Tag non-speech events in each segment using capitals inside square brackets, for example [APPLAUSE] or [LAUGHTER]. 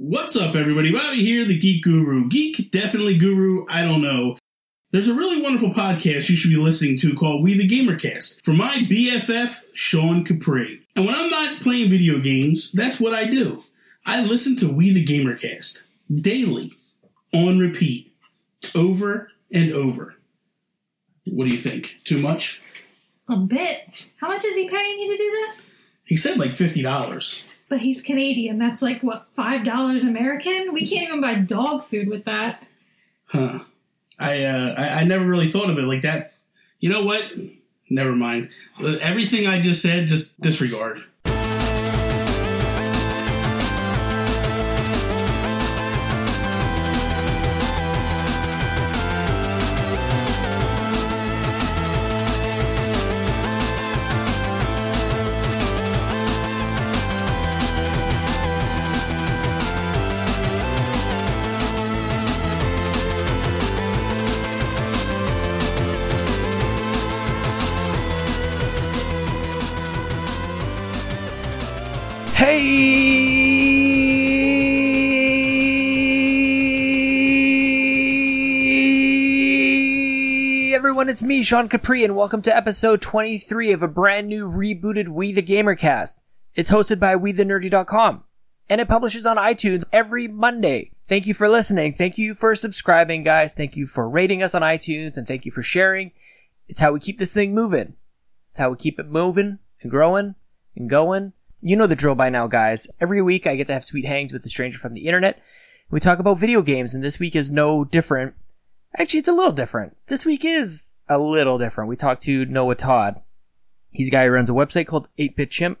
What's up, everybody? Bobby here, the Geek Guru. Geek, definitely guru, I don't know. There's a really wonderful podcast you should be listening to called We the Gamercast from my BFF, Sean Capri. And when I'm not playing video games, that's what I do. I listen to We the Gamercast daily, on repeat, over and over. What do you think? Too much? A bit. How much is he paying you to do this? He said like $50. But he's Canadian. That's like, what, $5 American? We can't even buy dog food with that. Huh. I, uh, I, I never really thought of it like that. You know what? Never mind. Everything I just said, just disregard. Everyone, it's me, Sean Capri, and welcome to episode 23 of a brand new rebooted We the Gamercast. It's hosted by WeTheNerdy.com, and it publishes on iTunes every Monday. Thank you for listening. Thank you for subscribing, guys. Thank you for rating us on iTunes, and thank you for sharing. It's how we keep this thing moving. It's how we keep it moving and growing and going. You know the drill by now, guys. Every week I get to have sweet hangs with a stranger from the internet. We talk about video games, and this week is no different. Actually, it's a little different. This week is a little different. We talked to Noah Todd. He's a guy who runs a website called 8-Bit Chimp,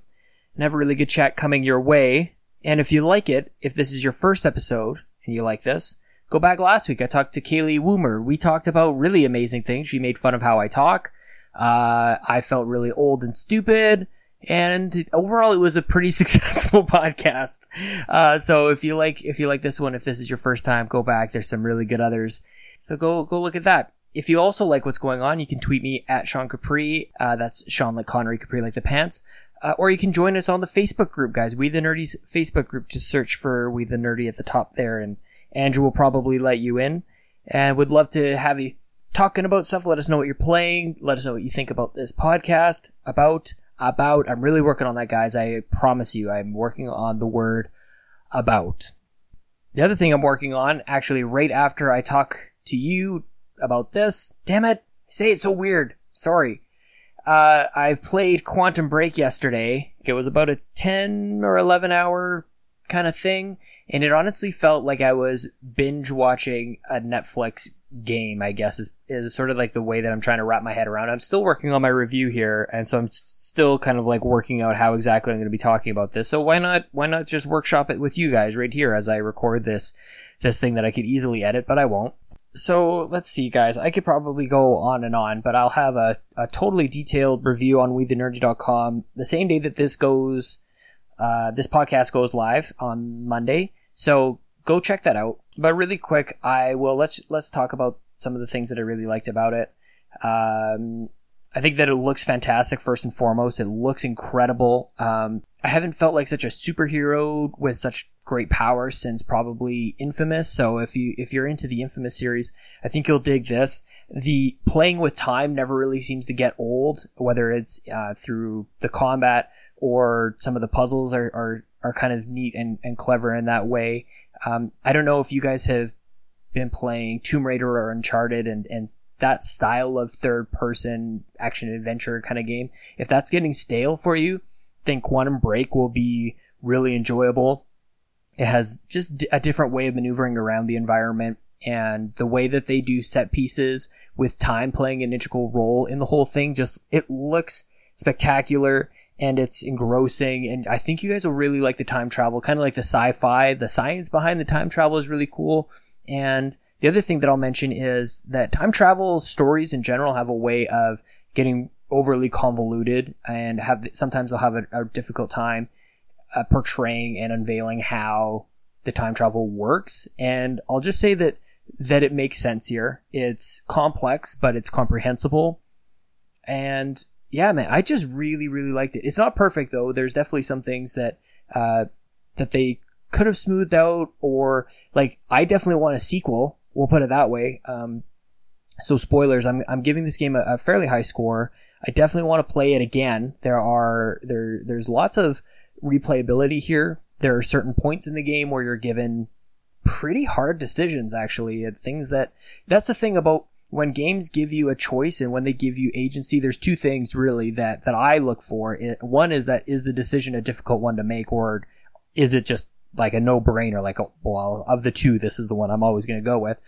and have a really good chat coming your way. And if you like it, if this is your first episode and you like this, go back last week. I talked to Kaylee Woomer. We talked about really amazing things. She made fun of how I talk. Uh, I felt really old and stupid. And overall, it was a pretty [LAUGHS] successful podcast. Uh, so if you like, if you like this one, if this is your first time, go back. There's some really good others. So go, go look at that. If you also like what's going on, you can tweet me at Sean Capri. Uh, that's Sean like Connery, Capri like the pants. Uh, or you can join us on the Facebook group, guys. We the Nerdy's Facebook group. Just search for We the Nerdy at the top there, and Andrew will probably let you in. And would love to have you talking about stuff. Let us know what you're playing. Let us know what you think about this podcast. About about. I'm really working on that, guys. I promise you, I'm working on the word about. The other thing I'm working on, actually, right after I talk to you about this, damn it, say it so weird. Sorry. Uh, I played Quantum Break yesterday. It was about a 10 or 11 hour kind of thing, and it honestly felt like I was binge watching a Netflix game, I guess, is, is sort of like the way that I'm trying to wrap my head around. I'm still working on my review here, and so I'm s- still kind of like working out how exactly I'm going to be talking about this. So why not, why not just workshop it with you guys right here as I record this, this thing that I could easily edit, but I won't. So let's see, guys. I could probably go on and on, but I'll have a, a totally detailed review on WeTheNerdy.com the same day that this goes, uh, this podcast goes live on Monday. So go check that out. But really quick, I will let's let's talk about some of the things that I really liked about it. Um, I think that it looks fantastic. First and foremost, it looks incredible. Um, I haven't felt like such a superhero with such great power since probably Infamous. So if you if you're into the Infamous series, I think you'll dig this. The playing with time never really seems to get old, whether it's uh, through the combat or some of the puzzles are are, are kind of neat and, and clever in that way. Um, I don't know if you guys have been playing Tomb Raider or Uncharted and and that style of third person action adventure kind of game. If that's getting stale for you, then Quantum Break will be really enjoyable. It has just a different way of maneuvering around the environment and the way that they do set pieces with time playing an integral role in the whole thing. Just, it looks spectacular and it's engrossing. And I think you guys will really like the time travel, kind of like the sci-fi. The science behind the time travel is really cool. And the other thing that I'll mention is that time travel stories in general have a way of getting overly convoluted and have sometimes they'll have a, a difficult time uh, portraying and unveiling how the time travel works. And I'll just say that that it makes sense here. It's complex, but it's comprehensible. And yeah, man, I just really, really liked it. It's not perfect though. There's definitely some things that uh, that they could have smoothed out or like I definitely want a sequel. We'll put it that way. Um, so spoilers, I'm, I'm giving this game a, a fairly high score. I definitely want to play it again. There are, there, there's lots of replayability here. There are certain points in the game where you're given pretty hard decisions actually. Things that, that's the thing about when games give you a choice and when they give you agency, there's two things really that, that I look for. One is that is the decision a difficult one to make or is it just like a no brainer? Like, well, of the two, this is the one I'm always going to go with.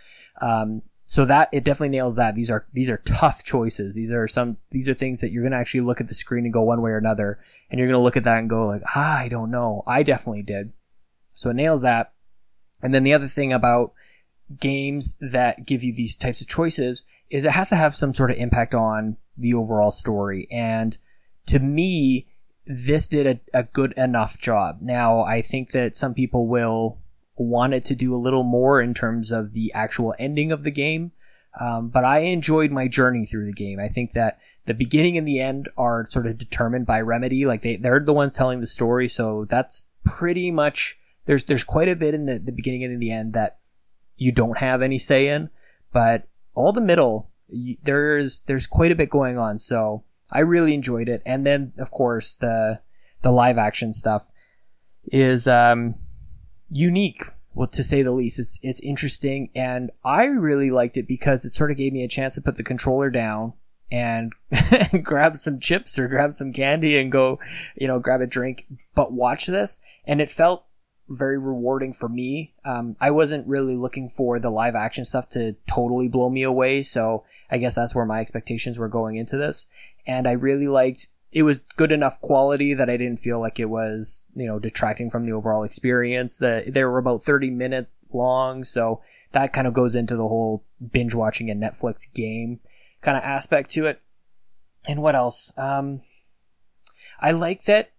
Um, so that it definitely nails that. These are these are tough choices. These are some these are things that you're going to actually look at the screen and go one way or another, and you're going to look at that and go like, ah, I don't know. I definitely did. So it nails that. And then the other thing about games that give you these types of choices is it has to have some sort of impact on the overall story. And to me, this did a, a good enough job. Now, I think that some people will want it to do a little more in terms of the actual ending of the game. Um, but I enjoyed my journey through the game. I think that the beginning and the end are sort of determined by Remedy. Like they, they're the ones telling the story. So that's pretty much, there's, there's quite a bit in the, the beginning and in the end that you don't have any say in, but all the middle, you, there's, there's quite a bit going on. So I really enjoyed it. And then, of course, the, the live action stuff is, um, unique, well, to say the least. It's, it's interesting. And I really liked it because it sort of gave me a chance to put the controller down and [LAUGHS] grab some chips or grab some candy and go, you know, grab a drink, but watch this. And it felt very rewarding for me. Um, I wasn't really looking for the live action stuff to totally blow me away. So I guess that's where my expectations were going into this. And I really liked it was good enough quality that I didn't feel like it was, you know, detracting from the overall experience. That they were about 30 minutes long, so that kind of goes into the whole binge watching a Netflix game kind of aspect to it. And what else? Um, I like that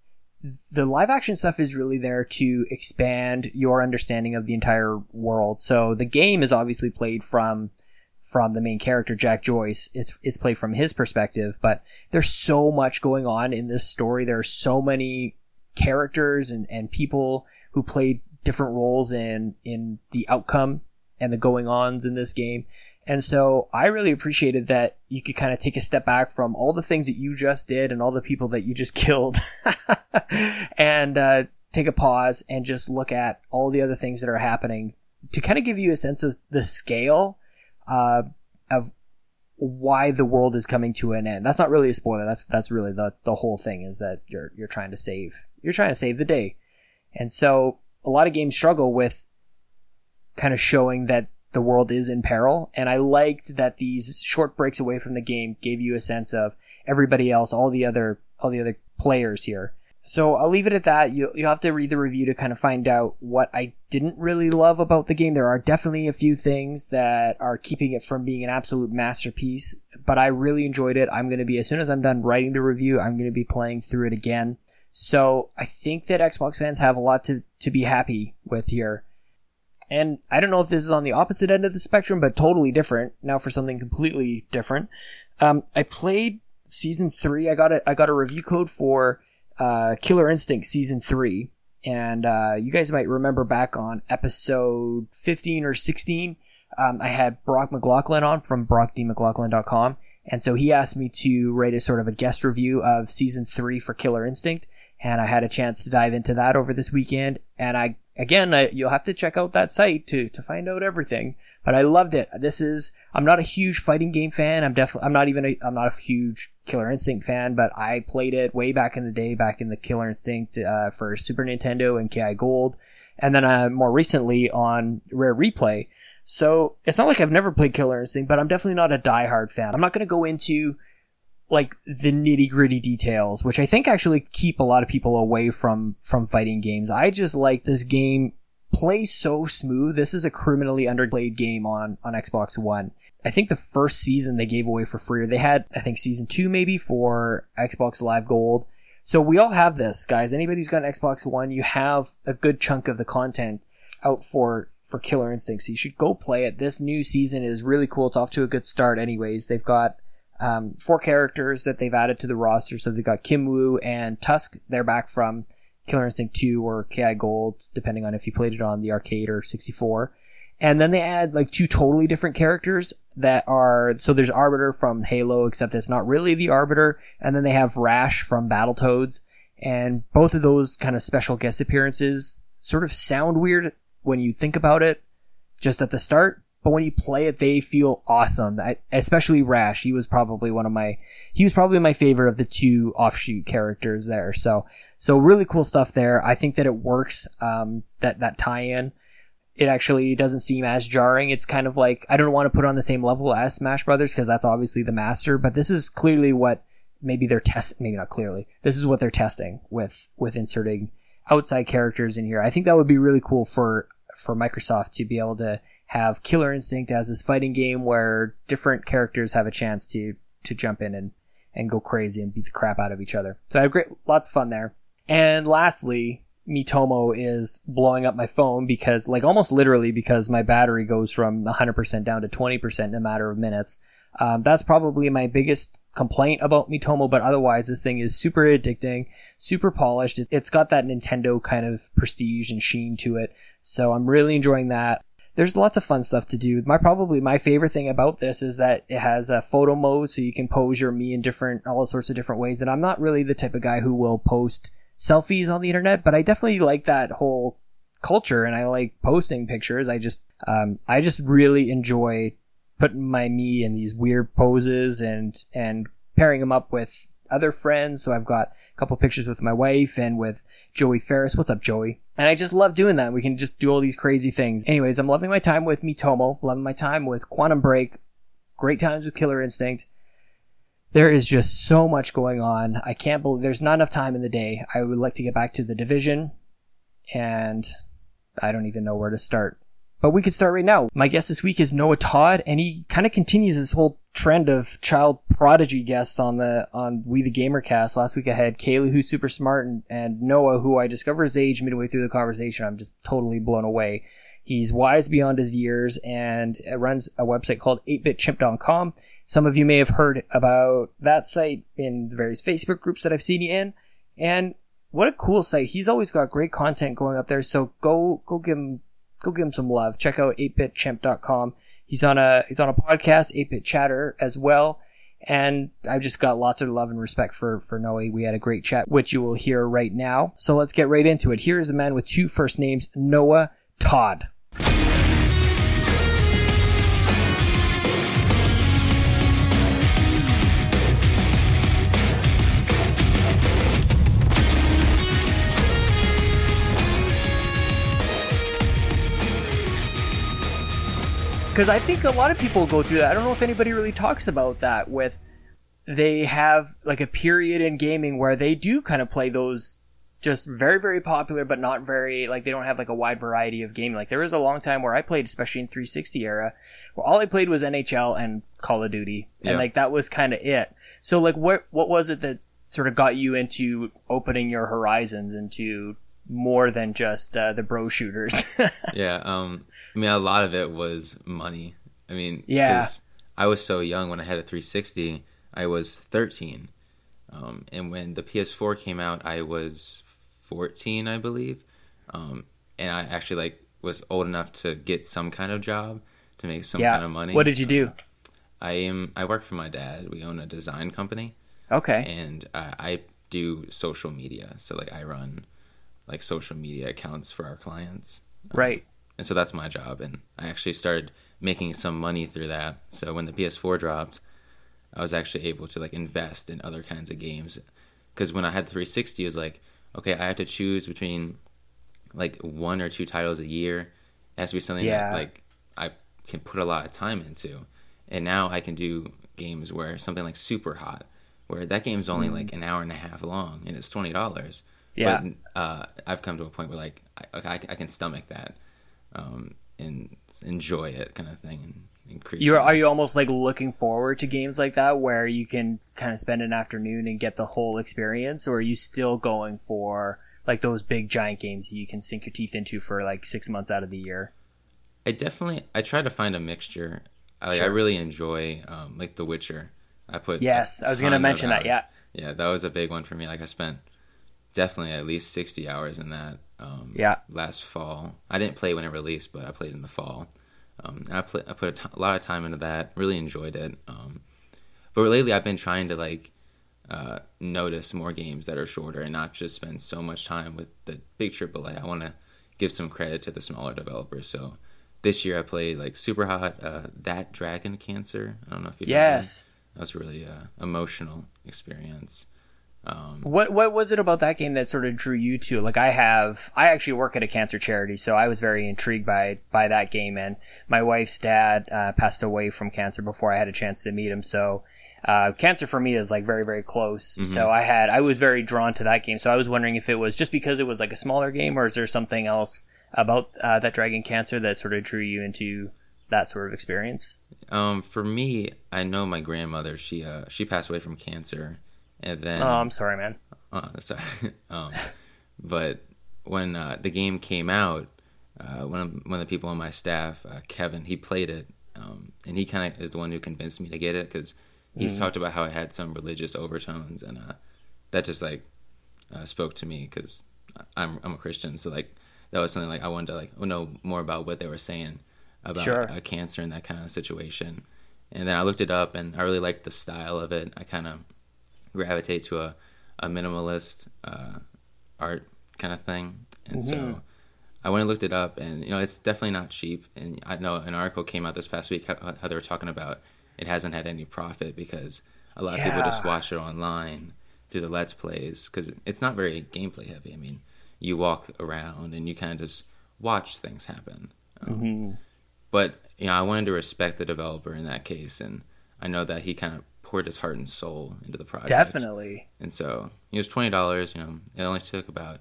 the live action stuff is really there to expand your understanding of the entire world. So the game is obviously played from from the main character Jack Joyce. It's it's played from his perspective, but there's so much going on in this story. There are so many characters and, and people who played different roles in in the outcome and the going ons in this game. And so I really appreciated that you could kind of take a step back from all the things that you just did and all the people that you just [LAUGHS] killed [LAUGHS] and uh, take a pause and just look at all the other things that are happening to kind of give you a sense of the scale uh, of why the world is coming to an end. That's not really a spoiler. That's that's really the the whole thing is that you're you're trying to save you're trying to save the day, and so a lot of games struggle with kind of showing that the world is in peril. And I liked that these short breaks away from the game gave you a sense of everybody else, all the other all the other players here. So I'll leave it at that. You you have to read the review to kind of find out what I didn't really love about the game. There are definitely a few things that are keeping it from being an absolute masterpiece, but I really enjoyed it. I'm going to be as soon as I'm done writing the review, I'm going to be playing through it again. So I think that Xbox fans have a lot to to be happy with here. And I don't know if this is on the opposite end of the spectrum, but totally different. Now for something completely different. Um, I played season three. I got a I got a review code for uh, Killer Instinct season three, and uh, you guys might remember back on episode fifteen or sixteen. Um, I had Brock McLaughlin on from brockdmclaughlin.com, and so he asked me to write a sort of a guest review of season three for Killer Instinct, and I had a chance to dive into that over this weekend, and I again I, you'll have to check out that site to to find out everything but I loved it. This is I'm not a huge fighting game fan. I'm definitely I'm not even a, I'm not a huge Killer Instinct fan, but I played it way back in the day, back in the Killer Instinct uh, for Super Nintendo and KI Gold, and then uh, more recently on Rare Replay. So it's not like I've never played Killer Instinct, but I'm definitely not a diehard fan. I'm not going to go into like the nitty gritty details, which I think actually keep a lot of people away from from fighting games. I just like this game plays so smooth. This is a criminally underplayed game on, on Xbox One. I think the first season they gave away for free, or they had, I think, season two maybe for Xbox Live Gold. So we all have this, guys. Anybody who's got an Xbox One, you have a good chunk of the content out for, for Killer Instinct. So you should go play it. This new season is really cool. It's off to a good start anyways. They've got, um, four characters that they've added to the roster. So they've got Kim Wu and Tusk. They're back from Killer Instinct 2 or KI Gold, depending on if you played it on the arcade or 64. And then they add like two totally different characters that are so there's Arbiter from Halo, except it's not really the Arbiter, and then they have Rash from Battletoads, and both of those kind of special guest appearances sort of sound weird when you think about it, just at the start, but when you play it, they feel awesome. I, especially Rash, he was probably one of my he was probably my favorite of the two offshoot characters there. So so really cool stuff there. I think that it works. Um, that that tie-in it actually doesn't seem as jarring. It's kind of like I don't want to put on the same level as Smash Brothers because that's obviously the master, but this is clearly what maybe they're test maybe not clearly. This is what they're testing with with inserting outside characters in here. I think that would be really cool for for Microsoft to be able to have Killer Instinct as this fighting game where different characters have a chance to to jump in and and go crazy and beat the crap out of each other. So I have great lots of fun there. And lastly, Miitomo is blowing up my phone because, like, almost literally because my battery goes from 100% down to 20% in a matter of minutes. Um, that's probably my biggest complaint about Miitomo, but otherwise, this thing is super addicting, super polished. It's got that Nintendo kind of prestige and sheen to it. So I'm really enjoying that. There's lots of fun stuff to do. My probably my favorite thing about this is that it has a photo mode, so you can pose your Mii in different all sorts of different ways. And I'm not really the type of guy who will post selfies on the internet, but I definitely like that whole culture and I like posting pictures. I just, um, I just really enjoy putting my Mii in these weird poses and, and pairing them up with other friends. So I've got a couple pictures with my wife and with Joey Ferris. What's up, Joey? And I just love doing that. We can just do all these crazy things. Anyways, I'm loving my time with Miitomo, loving my time with Quantum Break, great times with Killer Instinct there is just so much going on. I can't believe there's not enough time in the day. I would like to get back to the division, and I don't even know where to start. But we could start right now. My guest this week is Noah Todd, and he kind of continues this whole trend of child prodigy guests on the on We the Gamer cast. Last week I had Kaylee, who's super smart, and, and Noah, who I discovered his age midway through the conversation. I'm just totally blown away. He's wise beyond his years and runs a website called 8bitchimp.com. Some of you may have heard about that site in various Facebook groups that I've seen you in. And what a cool site. He's always got great content going up there. So go, go give him, go give him some love. Check out 8bitchimp.com. He's on a, he's on a podcast, 8bit chatter as well. And I've just got lots of love and respect for, for Noah. We had a great chat, which you will hear right now. So let's get right into it. Here is a man with two first names, Noah Todd. Because I think a lot of people go through that. I don't know if anybody really talks about that with they have like a period in gaming where they do kind of play those just very very popular but not very like they don't have like a wide variety of gaming. Like there was a long time where I played especially in 360 era where all I played was NHL and Call of Duty and Yeah. like that was kind of it. So like what what was it that sort of got you into opening your horizons into more than just uh, the bro shooters? [LAUGHS] yeah um i mean a lot of it was money i mean Yeah. i was so young when i had a 360 i was 13 um and when the ps4 came out i was 14 i believe um and i actually like was old enough to get some kind of job to make some yeah. kind of money What did you do? i am i work for my dad we own a design company Okay. and uh, I do social media. So like I run like social media accounts for our clients, Right. And so that's my job. And I actually started making some money through that. So when the PS4 dropped, I was actually able to like invest in other kinds of games. Because when I had the 360, it was like, okay, I have to choose between like one or two titles a year. It has to be something Yeah. that like I can put a lot of time into. And now I can do games where something like Super Hot, where that game's only like an hour and a half long and it's twenty dollars. Mm. Yeah. But uh, I've come to a point where like I, I, I can stomach that um, and enjoy it, kind of thing, and increase. You're are you almost like looking forward to games like that where you can kind of spend an afternoon and get the whole experience, or are you still going for like those big giant games you can sink your teeth into for like six months out of the year? I definitely I try to find a mixture. I, like, I really enjoy um, like The Witcher. I put Yes, I was gonna ton of mention that, yeah. yeah, that was a big one for me. Like I spent definitely at least 60 hours in that. Um, Yeah. Last fall, I didn't play when it released, but I played in the fall. Um, and I, play, I put a, t- a lot of time into that. Really enjoyed it. Um, but lately, I've been trying to like uh, notice more games that are shorter and not just spend so much time with the big AAA. I want to give some credit to the smaller developers. So this year, I played like Super Hot, uh, That Dragon Cancer. I don't know if you Yes. that was really uh, emotional experience. Um, What what was it about that game that sort of drew you to? Like I have, I actually work at a cancer charity, so I was very intrigued by by that game. And my wife's dad uh, passed away from cancer before I had a chance to meet him. So uh, cancer for me is like very very close. So I had I was very drawn to that game. So I was wondering if it was just because it was like a smaller game, or is there something else about uh, that Dragon Cancer that sort of drew you into that sort of experience? um, for me, I know my grandmother. She uh, she passed away from cancer, and then Oh, I'm sorry, man. Uh, sorry. [LAUGHS] um, but when uh, the game came out, uh, one of one of the people on my staff, uh, Kevin, he played it, um, and he kind of is the one who convinced me to get it because he's talked about how it had some religious overtones, and uh, that just like uh, spoke to me because I'm I'm a Christian, so like that was something like I wanted to like know more about what they were saying about Sure. uh, cancer and that kind of situation. And then I looked it up, and I really liked the style of it. I kind of gravitate to a, a minimalist uh, art kind of thing. And so I went and looked it up, and you know it's definitely not cheap. And I know an article came out this past week how, how they were talking about it hasn't had any profit because a lot of people just watch it online through the let's plays because it's not very gameplay heavy. I mean, you walk around and you kind of just watch things happen. Um, But you know, I wanted to respect the developer in that case, and I know that he kind of poured his heart and soul into the project. Definitely. And so it was twenty dollars. You know, it only took about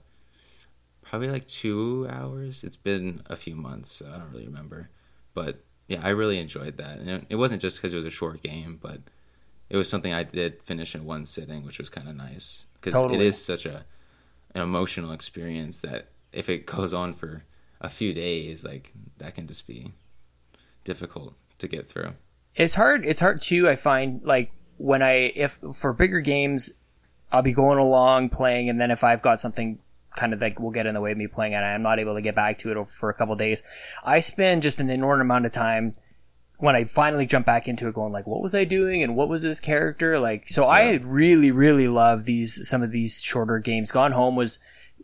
probably like two hours. It's been a few months, so I don't really remember. But yeah, I really enjoyed that, and it, it wasn't just because it was a short game, but it was something I did finish in one sitting, which was kind of nice because Totally. it is such a an emotional experience that if it goes on for a few days, like that can just be difficult to get through. it's hard it's hard too i find like when i if for bigger games i'll be going along playing and then if i've got something kind of like will get in the way of me playing and i'm not able to get back to it for a couple days i spend just an inordinate amount of time when i finally jump back into it going like what was i doing and what was this character like so i really really love these some of these shorter games gone home was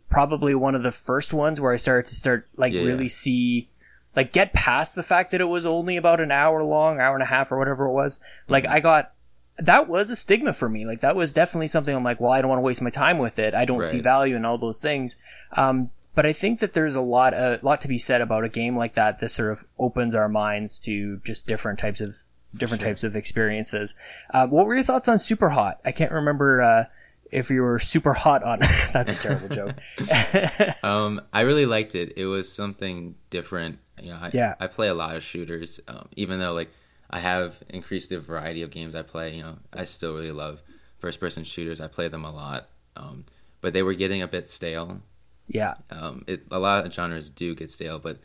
probably one of the first ones where i started to start like Yeah. really see like get past the fact that it was only about an hour long, hour and a half or whatever it was. Like mm-hmm. I got that was a stigma for me. Like that was definitely something I'm like, well, I don't want to waste my time with it. I don't see value in all those things. Um, but I think that there's a lot, a lot to be said about a game like that that sort of opens our minds to just different types of different types of experiences. Uh, what were your thoughts on Super Hot? I can't remember uh, if you were super hot on. [LAUGHS] That's a terrible joke. [LAUGHS] Um, I really liked it. It was something different. You know, I, Yeah. I play a lot of shooters. Um, even though like I have increased the variety of games I play, you know, I still really love first person shooters. I play them a lot. Um, but they were getting a bit stale. yeah, Um, it, a lot of genres do get stale, but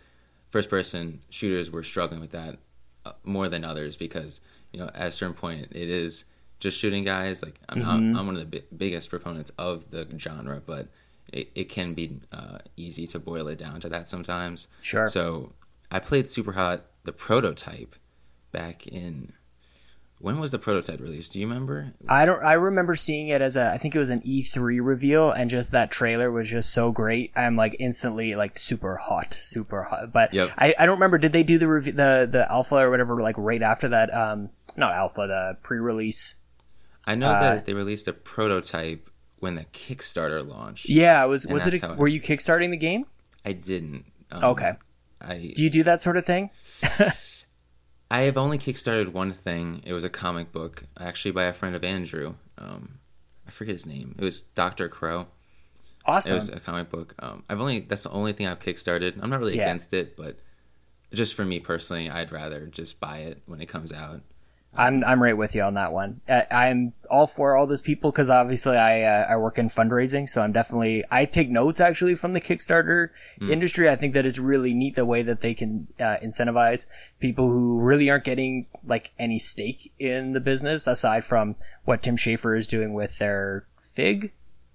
first person shooters were struggling with that uh, more than others because you know at a certain point it is just shooting guys. Like I'm, I'm, I'm one of the bi- biggest proponents of the genre, but it, it can be uh, easy to boil it down to that sometimes. Sure. So I played Super Hot the prototype back in when was the prototype released? Do you remember? I don't. I remember seeing it as a. I think it was an E3 reveal, and just that trailer was just so great. I'm like instantly like super hot, super hot. But Yep. I, I don't remember. Did they do the rev- the the alpha or whatever like right after that? Um, not alpha, the pre-release. I know Uh, that they released a prototype when the Kickstarter launched. Yeah, was was it? A, were you kickstarting the game? I didn't. Um, Okay. I Do you do that sort of thing? [LAUGHS] I have only kickstarted one thing. It was a comic book, actually by a friend of Andrew. Um, I forget his name. It was Doctor Crow. Awesome. It was a comic book. Um, I've only that's the only thing I've kickstarted. I'm not really Yeah. against it, but just for me personally, I'd rather just buy it when it comes out. I'm I'm right with you on that one. Uh, I'm all for all those people because obviously I uh, I work in fundraising, so I'm definitely I take notes actually from the Kickstarter industry. I think that it's really neat the way that they can uh, incentivize people who really aren't getting like any stake in the business aside from what Tim Schafer is doing with their Fig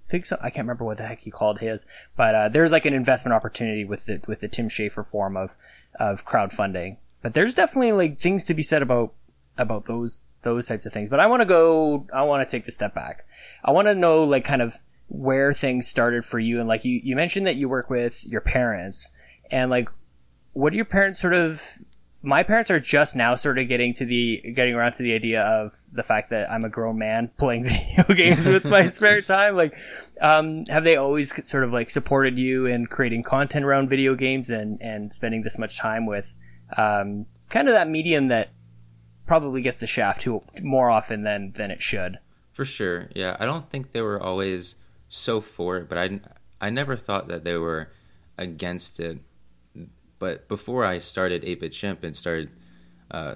think so. I can't remember what the heck he called his, but uh, there's like an investment opportunity with the with the Tim Schafer form of of crowdfunding. But there's definitely like things to be said about about those those types of things. But I want to go. I want to take the step back. I want to know like kind of where things started for you, and like you you mentioned that you work with your parents, and like what do your parents sort of my parents are just now sort of getting to the getting around to the idea of the fact that I'm a grown man [LAUGHS] playing video [LAUGHS] games with my spare time. Like, um, have they always sort of like supported you in creating content around video games and and spending this much time with um, kind of that medium that probably gets the shaft too more often than than it should? For sure, yeah. I don't think they were always so for it, but I I never thought that they were against it but before I started 8-Bit Chimp and started uh,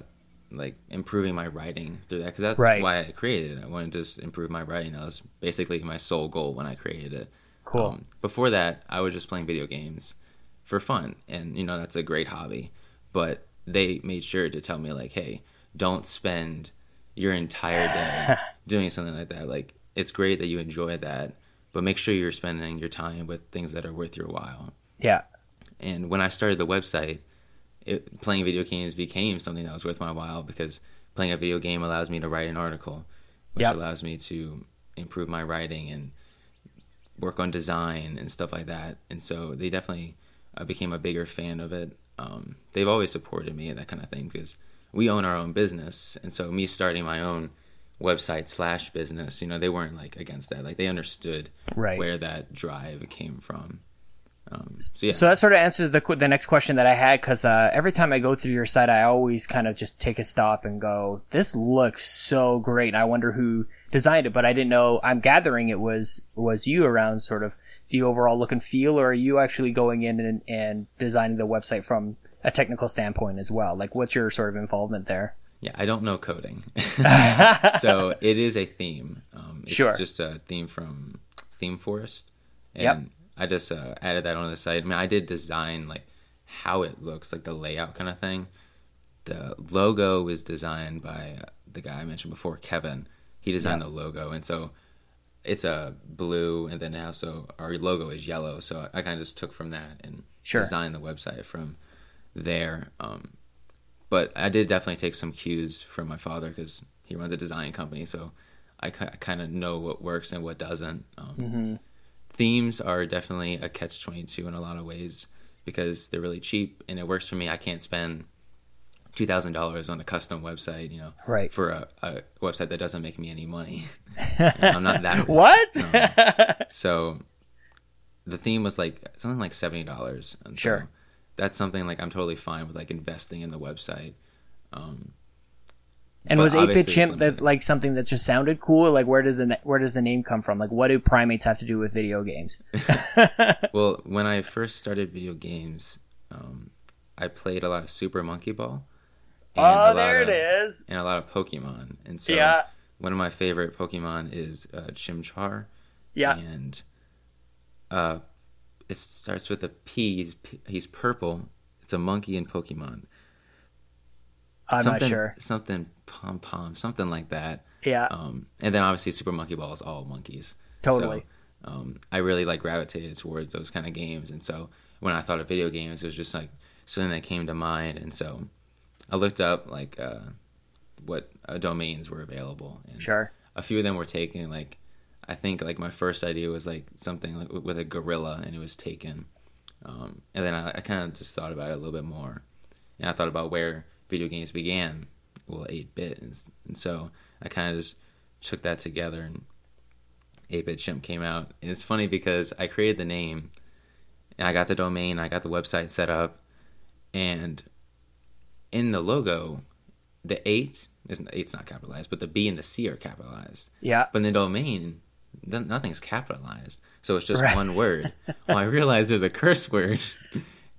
like improving my writing through that, because that's Right. why I created it. I wanted to just improve my writing. That was basically my sole goal when I created it. Cool. Um, before that, I was just playing video games for fun, and you know that's a great hobby. But they made sure to tell me like, hey, don't spend your entire day [LAUGHS] doing something like that. Like, it's great that you enjoy that, but make sure you're spending your time with things that are worth your while. Yeah. And when I started the website, it, playing video games became something that was worth my while because playing a video game allows me to write an article, which Yep. allows me to improve my writing and work on design and stuff like that. And so they definitely uh, became a bigger fan of it. Um, they've always supported me and that kind of thing because we own our own business. And so me starting my own website slash business, you know, they weren't like against that. Like they understood Right. where that drive came from. Um, so yeah. So that sort of answers the the next question that I had because uh, every time I go through your site, I always kind of just take a stop and go, "This looks so great." I wonder who designed it, but I didn't know. I'm gathering it was was you around sort of the overall look and feel, or are you actually going in and, and designing the website from a technical standpoint as well? Like, what's your sort of involvement there? Yeah, I don't know coding, [LAUGHS] so it is a theme. Um, it's Sure. just a theme from Theme Forest, and Yep. I just uh, added that on the site. I mean, I did design like how it looks, like the layout kind of thing. The logo was designed by the guy I mentioned before, Kevin. He designed the logo, and so it's a blue, and then also our logo is yellow. So I kind of just took from that and Sure. designed the website from there. Um, but I did definitely take some cues from my father because he runs a design company, so I, kind of know what works and what doesn't. Um, Themes are definitely a catch twenty two in a lot of ways because they're really cheap and it works for me. I can't spend two thousand dollars on a custom website, you know, Right. for a, a website that doesn't make me any money. [LAUGHS] I'm not that. What? So the theme was like something like seventy dollars. Sure. That's something like I'm totally fine with like investing in the website. Um, and was 8 bit chimp that like something that just sounded cool? Like, where does the where does the name come from? Like, what do primates have to do with video games? [LAUGHS] well, when I first started video games, um, I played a lot of Super Monkey Ball. Oh, there it of- is. And a lot of Pokemon. And so Yeah. one of my favorite Pokemon is uh, Chimchar. Yeah. And uh, it starts with a P. He's, he's purple. It's a monkey in Pokemon. I'm something, not sure. Something pom pom, something like that. Yeah. Um, and then obviously Super Monkey Ball is all monkeys. Totally. So, um, I really like gravitated towards those kind of games, and so when I thought of video games, it was just like something that came to mind, and so I looked up like uh, what uh, domains were available, and Sure. a few of them were taken. Like I think like my first idea was like something like with a gorilla, and it was taken. Um, and then I, I kind of just thought about it a little bit more, and I thought about where video games began. Well, eight bit, and, and so I kind of just took that together, and eight bit chimp came out. And it's funny because I created the name, and I got the domain, I got the website set up, and in the logo, the eight isn't eight's not capitalized, but the B and the C are capitalized. Yeah. But in the domain, th- nothing's capitalized, so it's just Right. one word. [LAUGHS] well, I realized there's a curse word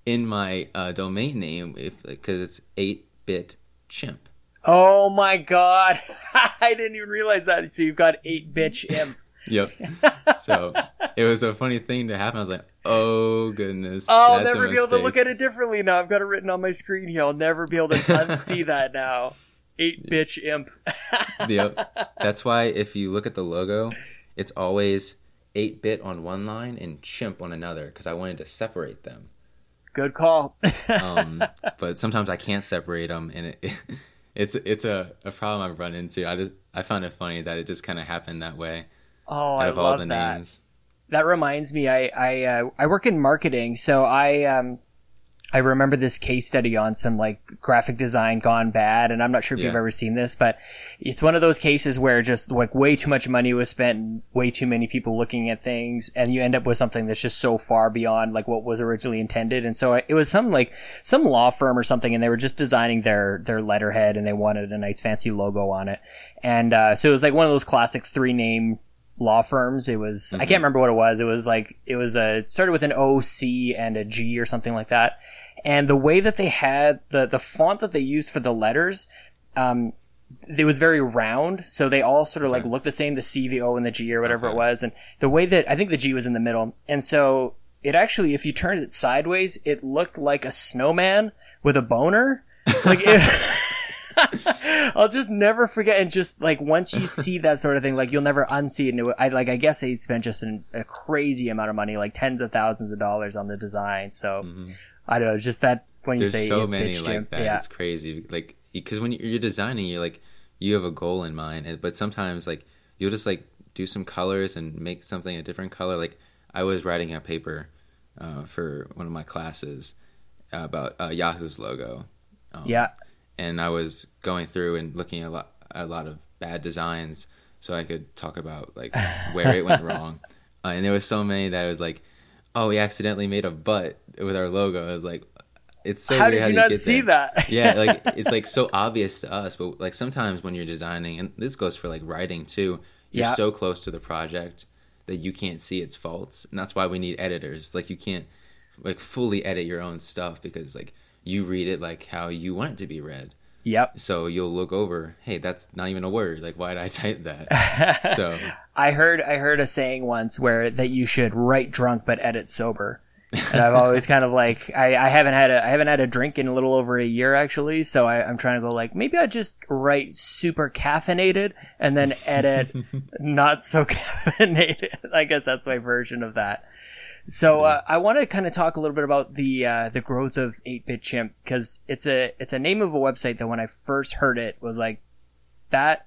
in my uh, domain name if because it's eight bit chimp. Oh my god. [LAUGHS] I didn't even realize that. So you've got 8 bitch imp. [LAUGHS] Yep. so it was a funny thing to happen. I was like, oh goodness. I'll never be able to look at it differently now. I've got it written on my screen here. I'll never be able to unsee that now. 8 bitch imp. Yep. That's why if you look at the logo, it's always 8 bit on one line and chimp on another because I wanted to separate them. Good call. Um, [LAUGHS] but sometimes I can't separate them, and it, [LAUGHS] it's it's a, a problem I've run into. I just I found it funny that it just kind of happened that way oh, out I of love all the that. names. That reminds me, I I uh, I work in marketing, so I um I remember this case study on some like graphic design gone bad, and I'm not sure if you've ever seen this, but it's one of those cases where just like way too much money was spent, and way too many people looking at things, and you end up with something that's just so far beyond like what was originally intended. And so I, it was some like some law firm or something, and they were just designing their their letterhead, and they wanted a nice fancy logo on it, and uh, so it was like one of those classic three name law firms. It was I can't remember what it was. It was like it was a it started with an O C and a G or something like that. And the way that they had the the font that they used for the letters, um, it was very round. So they all sort of like looked the same, the C, the O, and the G or whatever it was. And the way that I think the G was in the middle. And so it actually, if you turned it sideways, it looked like a snowman with a boner. Like it, [LAUGHS] I'll just never forget. And just like once you see that sort of thing, like you'll never unsee it. And it, I like, I guess they spent just an, a crazy amount of money, like tens of thousands of dollars on the design. So I don't know, just that when you Mm-hmm. say There's so many like him. that. Yeah. It's crazy. Like because when you're designing, you're like you have a goal in mind, but sometimes like you'll just like do some colors and make something a different color. Like I was writing a paper uh, for one of my classes about uh, Yahoo's logo. Um, yeah. and I was going through and looking at a lot, a lot of bad designs, so I could talk about like where it went [LAUGHS] wrong. Uh, and there was so many that I was like, "Oh, we accidentally made a butt with our logo." I was like, "It's so How weird did you not see there. that? yeah, like [LAUGHS] it's like so obvious to us, but like sometimes when you're designing, and this goes for like writing too, you're Yeah. so close to the project that you can't see its faults, and that's why we need editors. Like you can't like fully edit your own stuff because like you read it like how you want it to be read. Yep. So you'll look over, hey, that's not even a word. Like why did I [LAUGHS] type that? [LAUGHS] so I heard I heard a saying once where that you should write drunk but edit sober. And I've always kind of like I, I haven't had a I haven't had a drink in a little over a year actually, so I, I'm trying to go like maybe I just write super caffeinated and then edit [LAUGHS] not so caffeinated. I guess that's my version of that. So uh, I want to kind of talk a little bit about the uh, the growth of 8-bit chimp because it's a it's a name of a website that when I first heard it was like that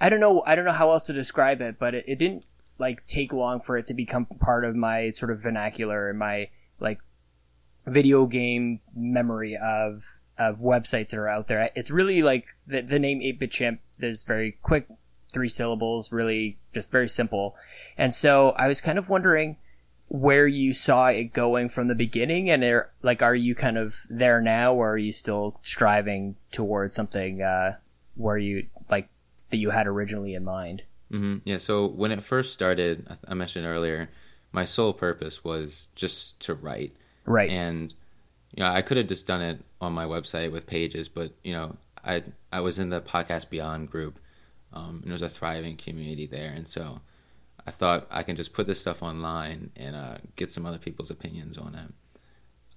I don't know I don't know how else to describe it, but it, it didn't like take long for it to become part of my sort of vernacular and my like video game memory of of websites that are out there. It's really like the the name 8-bit chimp is very quick, three syllables, really just very simple. And so I was kind of wondering where you saw it going from the beginning and are, like are you kind of there now or are you still striving towards something uh where you like that you had originally in mind hmm yeah. So when it first started, I- I mentioned earlier, my sole purpose was just to write. right and you know i could have just done it on my website with pages but you know i i was in the podcast beyond group um, and there's a thriving community there and so i thought i can just put this stuff online and uh, get some other people's opinions on it.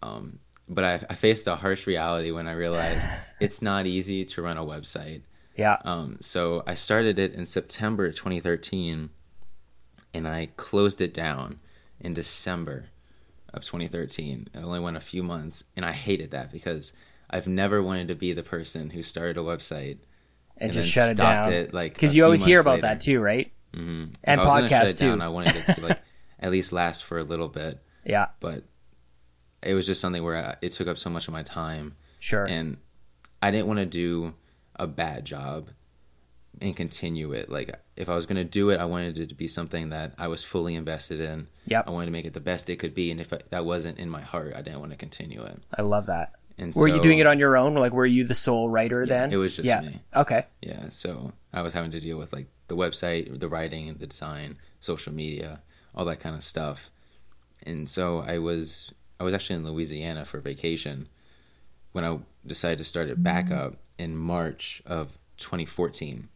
Um, but I, I faced a harsh reality when i realized [LAUGHS] it's not easy to run a website. Yeah. Um, so I started it in September 2013, and I closed it down in December of 2013. It only went a few months, and I hated that because I've never wanted to be the person who started a website and, and just shut it stopped down. it, like, because you always hear about later. that too right hmm And I was podcasts, it down, too. I wanted it to like [LAUGHS] at least last for a little bit, yeah but it was just something where I, it took up so much of my time sure and I didn't want to do a bad job and continue it. Like if I was going to do it, I wanted it to be something that I was fully invested in. Yep. I wanted to make it the best it could be, and if I, that wasn't in my heart, I didn't want to continue it. i love that And were you doing it on your own like were you the sole writer then it was just yeah me. okay Yeah, so I was having to deal with like the website, the writing, the design, social media, all that kind of stuff. And so I was I was actually in Louisiana for vacation when I decided to start it back up in March of 2014.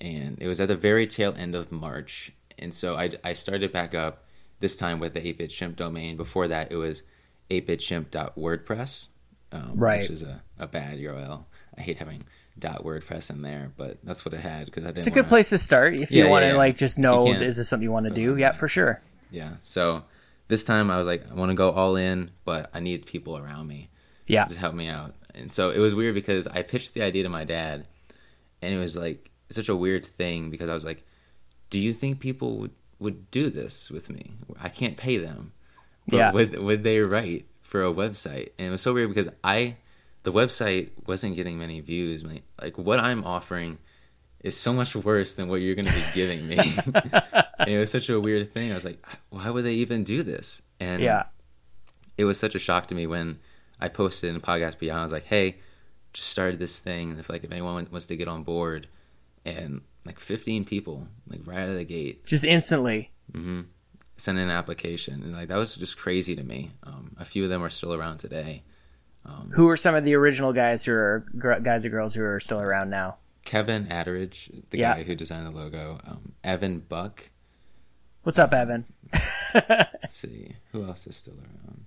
And it was at the very tail end of March. And so I, I started back up this time with the 8-bit chimp domain. Before that, it was 8bitchimp.wordpress, um, Right. which is a, a bad URL. I hate having dot WordPress in there, but that's what it had because I didn't. It's a good wanna- place to start if Yeah, you want to yeah, yeah. like just know is this something you want to do? um, Yeah, for sure. Yeah. So this time I was like, I want to go all in, but I need people around me Yeah. to help me out. And so it was weird because I pitched the idea to my dad, and it was like such a weird thing because I was like, "Do you think people would would do this with me? I can't pay them, but Yeah. would would they write for a website?" And it was so weird because I, the website wasn't getting many views. Like what I'm offering is so much worse than what you're going to be giving me. [LAUGHS] it was such a weird thing. I was like, why would they even do this? And Yeah. it was such a shock to me when I posted in the Podcast Beyond. I was like, hey, just started this thing. If like if anyone wants to get on board, and like 15 people, like right out of the gate, Just instantly. sent in an application, and like that was just crazy to me. Um, a few of them are still around today. Who are some of the original guys who are gr- guys or girls who are still around now? Kevin Atteridge, the Yeah. guy who designed the logo, um, Evan Buck. What's up, Evan? [LAUGHS] Let's see who else is still around. I'm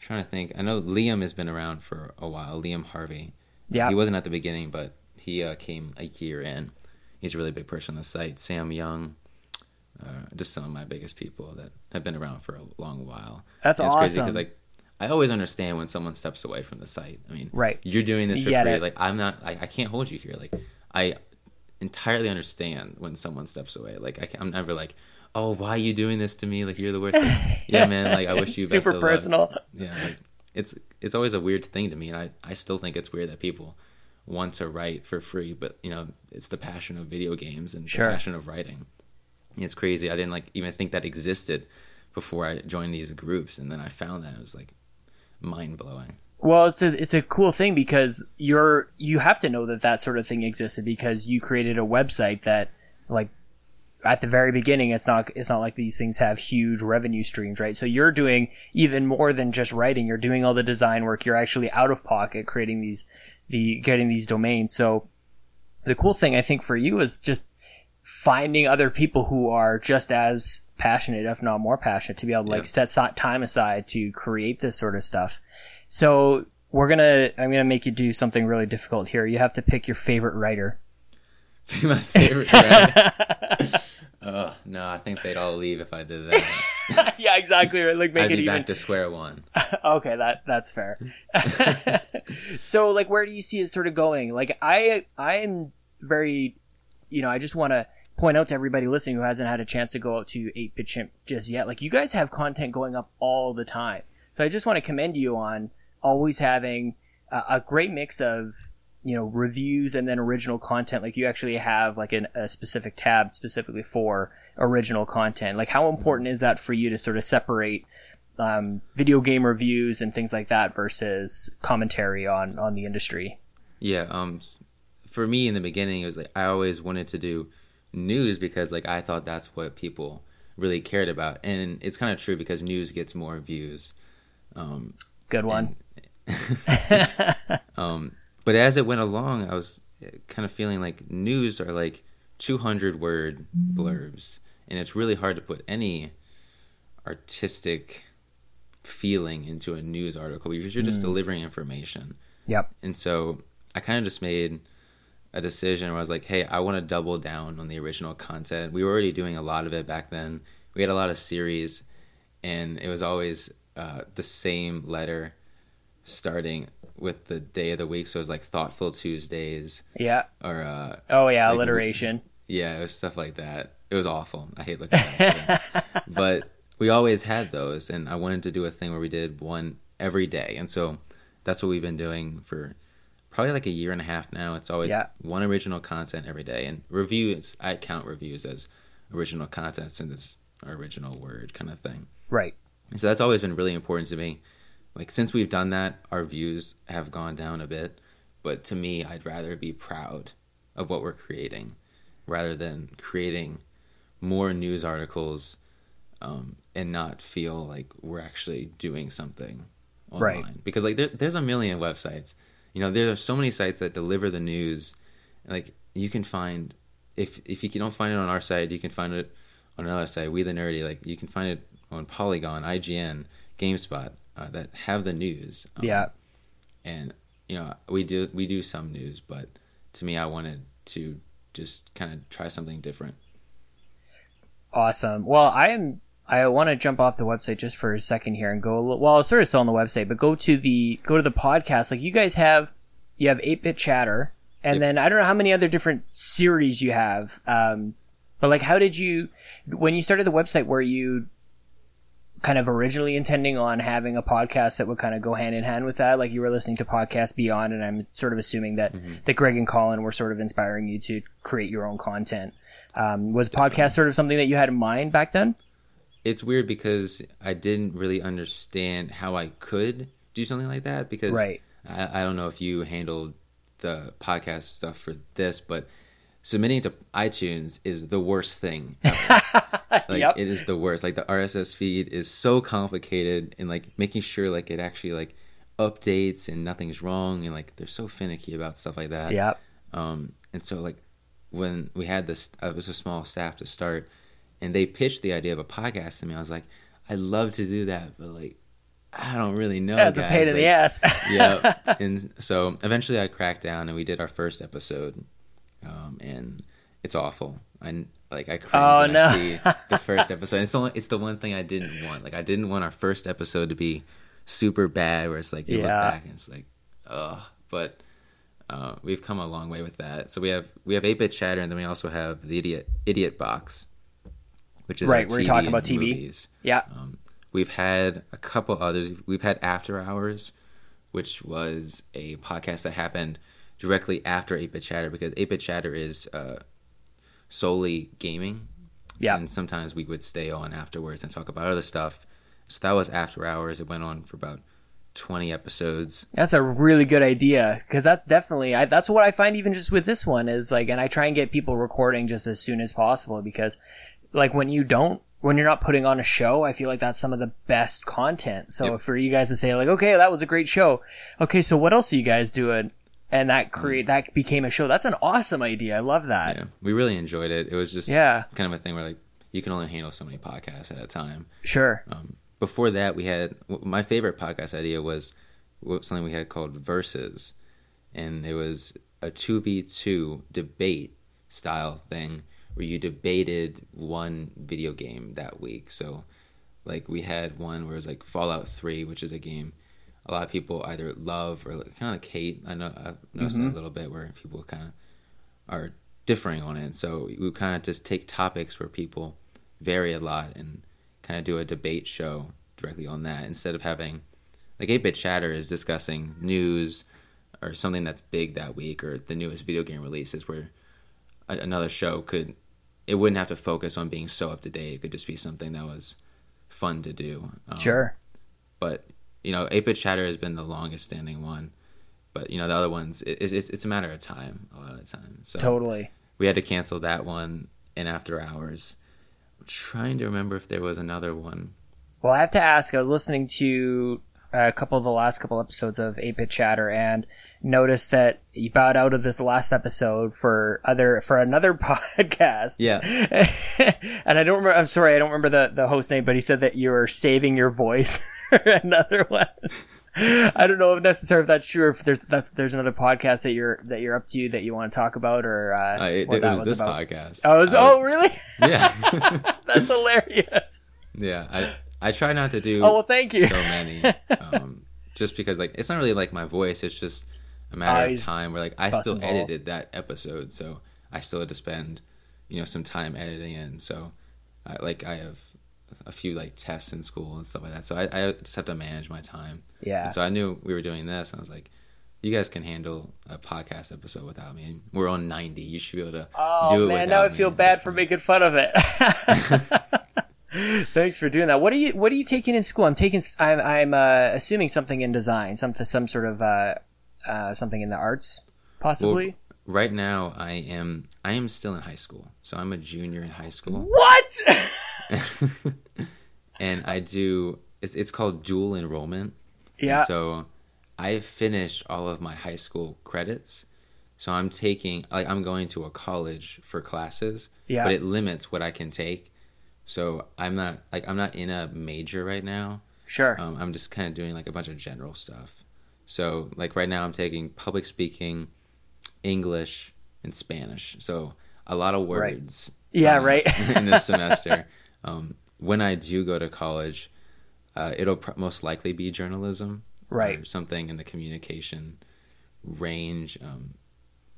trying to think. I know Liam has been around for a while. Liam Harvey. Yeah. He wasn't at the beginning, but he uh, came a year in. He's a really big person on the site. Sam Young, uh, just some of my biggest people that have been around for a long while. That's And it's crazy awesome. because like I always understand when someone steps away from the site. I mean, Right. You're doing this for free. it. Like I'm not. I, I can't hold you here. Like I entirely understand when someone steps away. Like I, I'm never like, oh, why are you doing this to me? Like you're the worst. [LAUGHS] Yeah, man. Like I wish you best Super of luck. personal. Yeah, like it's it's always a weird thing to me, and I I still think it's weird that people want to write for free, but you know it's the passion of video games and Sure. the passion of writing. It's crazy. I didn't like even think that existed before I joined these groups, and then I found that I was like mind blowing. Well, it's a it's a cool thing because you're you have to know that that sort of thing existed because you created a website that like at the very beginning it's not it's not like these things have huge revenue streams, right? So you're doing even more than just writing. You're doing all the design work. You're actually out of pocket creating these the getting these domains. So the cool thing I think for you is just finding other people who are just as passionate, if not more passionate, to be able to like Yep. set time aside to create this sort of stuff. So we're gonna, I'm gonna make you do something really difficult here. You have to pick your favorite writer. Be [LAUGHS] my favorite. writer. oh [LAUGHS] no, I think they'd all leave if I did that. [LAUGHS] yeah, exactly. Right. Like make I'd it be even. back to square one. okay, that that's fair. so, like, where do you see it sort of going? Like, I I am very, you know, I just want to point out to everybody listening who hasn't had a chance to go out to Eight Bit Chimp just yet. Like, you guys have content going up all the time, so I just want to commend you on always having a, a great mix of you know reviews and then original content like you actually have like an, a specific tab specifically for original content like how important is that for you to sort of separate um, video game reviews and things like that versus commentary on on the industry. Yeah, um, for me in the beginning, it was like I always wanted to do news because like I thought that's what people really cared about, and it's kind of true because news gets more views. Um, Good one. [LAUGHS] um, but as it went along, I was kind of feeling like news are like 200 word blurbs, and it's really hard to put any artistic feeling into a news article because you're just delivering information. Yep. And so I kind of just made a decision where I was like, hey, I want to double down on the original content. We were already doing a lot of it back then. We had a lot of series, and it was always uh, the same letter starting with the day of the week. So it was like Thoughtful Tuesdays Yeah. or, uh, Oh yeah, Like- alliteration. yeah, it was stuff like that. It was awful. I hate looking at it. [LAUGHS] but we always had those, and I wanted to do a thing where we did one every day. And so that's what we've been doing for probably like a year and a half now. It's always Yeah. one original content every day. And reviews, I count reviews as original content since it's our original word kind of thing. Right. And so that's always been really important to me. Like since we've done that, our views have gone down a bit. But to me, I'd rather be proud of what we're creating rather than creating more news articles um, and not feel like we're actually doing something online. Right. Because like there, there's a million websites. You know, there are so many sites that deliver the news. Like you can find if if you don't find it on our site, you can find it on another site. We the nerdy, like you can find it on Polygon, IGN, GameSpot uh, that have the news. Um, Yeah. and you know, we do we do some news, but to me, I wanted to just kind of try something different. Awesome. Well, I am. I want to jump off the website just for a second here and go. Well, it's sort of still on the website, but go to the go to the podcast. Like you guys have, you have eight bit chatter, and Yep. then I don't know how many other different series you have. Um, but like, how did you when you started the website? Were you kind of originally intending on having a podcast that would kind of go hand in hand with that? Like you were listening to Podcast Beyond, and I'm sort of assuming that that Greg and Colin were sort of inspiring you to create your own content. Um, was podcast sort of something that you had in mind back then? It's weird because I didn't really understand how I could do something like that because Right. I, I don't know if you handled the podcast stuff for this, but submitting to iTunes is the worst thing. ever. [LAUGHS] like Yep. it is the worst. Like the RSS feed is so complicated and like making sure like it actually like updates and nothing's wrong and like they're so finicky about stuff like that. Yeah. Um, and so like when we had this, uh, it was a small staff to start, and they pitched the idea of a podcast to me. I was like, I'd love to do that, but like, I don't really know. That's a guys. pain in the ass. [LAUGHS] yeah. [LAUGHS] And so eventually I cracked down and we did our first episode. Um, and it's awful. I like I cringe Oh, when no. I see the [LAUGHS] first episode. It's the only, it's the one thing I didn't want. Like I didn't want our first episode to be super bad where it's like you look back and it's like ugh. But uh, we've come a long way with that. So we have we have eight bit chatter and then we also have the idiot idiot box, which is Right, we're TV talking about TV. movies. yeah. Um, we've had a couple others. We've had After Hours, which was a podcast that happened directly after 8-Bit Chatter because 8-Bit Chatter is uh, solely gaming. Yeah. And sometimes we would stay on afterwards and talk about other stuff. So that was After Hours. It went on for about 20 episodes. That's a really good idea because that's definitely I, that's what I find even just with this one is like, and I try and get people recording just as soon as possible because, like, when you don't, when you're not putting on a show, I feel like that's some of the best content. So Yep. for you guys to say like, okay, that was a great show. Okay, so what else are you guys doing? And that create that became a show. That's an awesome idea. I love that. Yeah, we really enjoyed it. It was just Yeah. kind of a thing where like you can only handle so many podcasts at a time. Sure. Um, before that, we had my favorite podcast idea was something we had called Verses, and it was a two v two debate style thing where you debated one video game that week. So, like we had one where it was like Fallout Three, which is a game a lot of people either love or kind of like hate. I know I've noticed that mm-hmm. a little bit where people kind of are differing on it. So we kind of just take topics where people vary a lot and kind of do a debate show directly on that instead of having like 8-bit chatter is discussing news or something that's big that week or the newest video game releases where another show could it wouldn't have to focus on being so up to date it could just be something that was fun to do um, Sure. but you know 8-bit chatter has been the longest standing one but you know the other ones it, it's, it's a matter of time a lot of the time so Totally. we had to cancel that one in after hours i'm trying to remember if there was another one Well, I have to ask. I was listening to a couple of the last couple episodes of 8-Bit Chatter and noticed that you bowed out of this last episode for other for another [LAUGHS] podcast. Yeah. [LAUGHS] and I don't remember. I'm sorry, I don't remember the the host name, but he said that you were saving your voice [LAUGHS] for another one. I don't know if necessarily if that's true. Or if there's that's there's another podcast that you're that you're up to that you want to talk about, or uh, uh, it, what it that was, this about. podcast Oh, was, I oh, really? yeah that's hilarious. yeah i i try not to do Oh well, thank you. so many um just because like it's not really like my voice it's just a matter of time where like i still busting balls. edited that episode so i still had to spend you know some time editing it so I, like i have a few like tests in school and stuff like that so i, I just have to manage my time Yeah. and so i knew we were doing this and i was like you guys can handle a podcast episode without me. We're on 90. You should be able to Oh do it man, now I feel bad for making fun of it. [LAUGHS] [LAUGHS] Thanks for doing that. What are you What are you taking in school? I'm taking. I'm, I'm uh, assuming something in design, something, some sort of uh, uh, something in the arts, possibly. Right now, I am I am still in high school, so I'm a junior in high school, what? [LAUGHS] and I do. It's, it's called dual enrollment. And yeah. so I finished all of my high school credits. So I'm taking like I'm going to a college for classes, Yeah. but it limits what I can take. So I'm not like I'm not in a major right now. sure. Um, I'm just kind of doing like a bunch of general stuff. So like right now I'm taking public speaking, English, and Spanish. So a lot of Right. words. Yeah, uh, right. [LAUGHS] in this [LAUGHS] semester. Um, when I do go to college, uh, it'll pr- most likely be journalism, Right. Or something in the communication range. Um,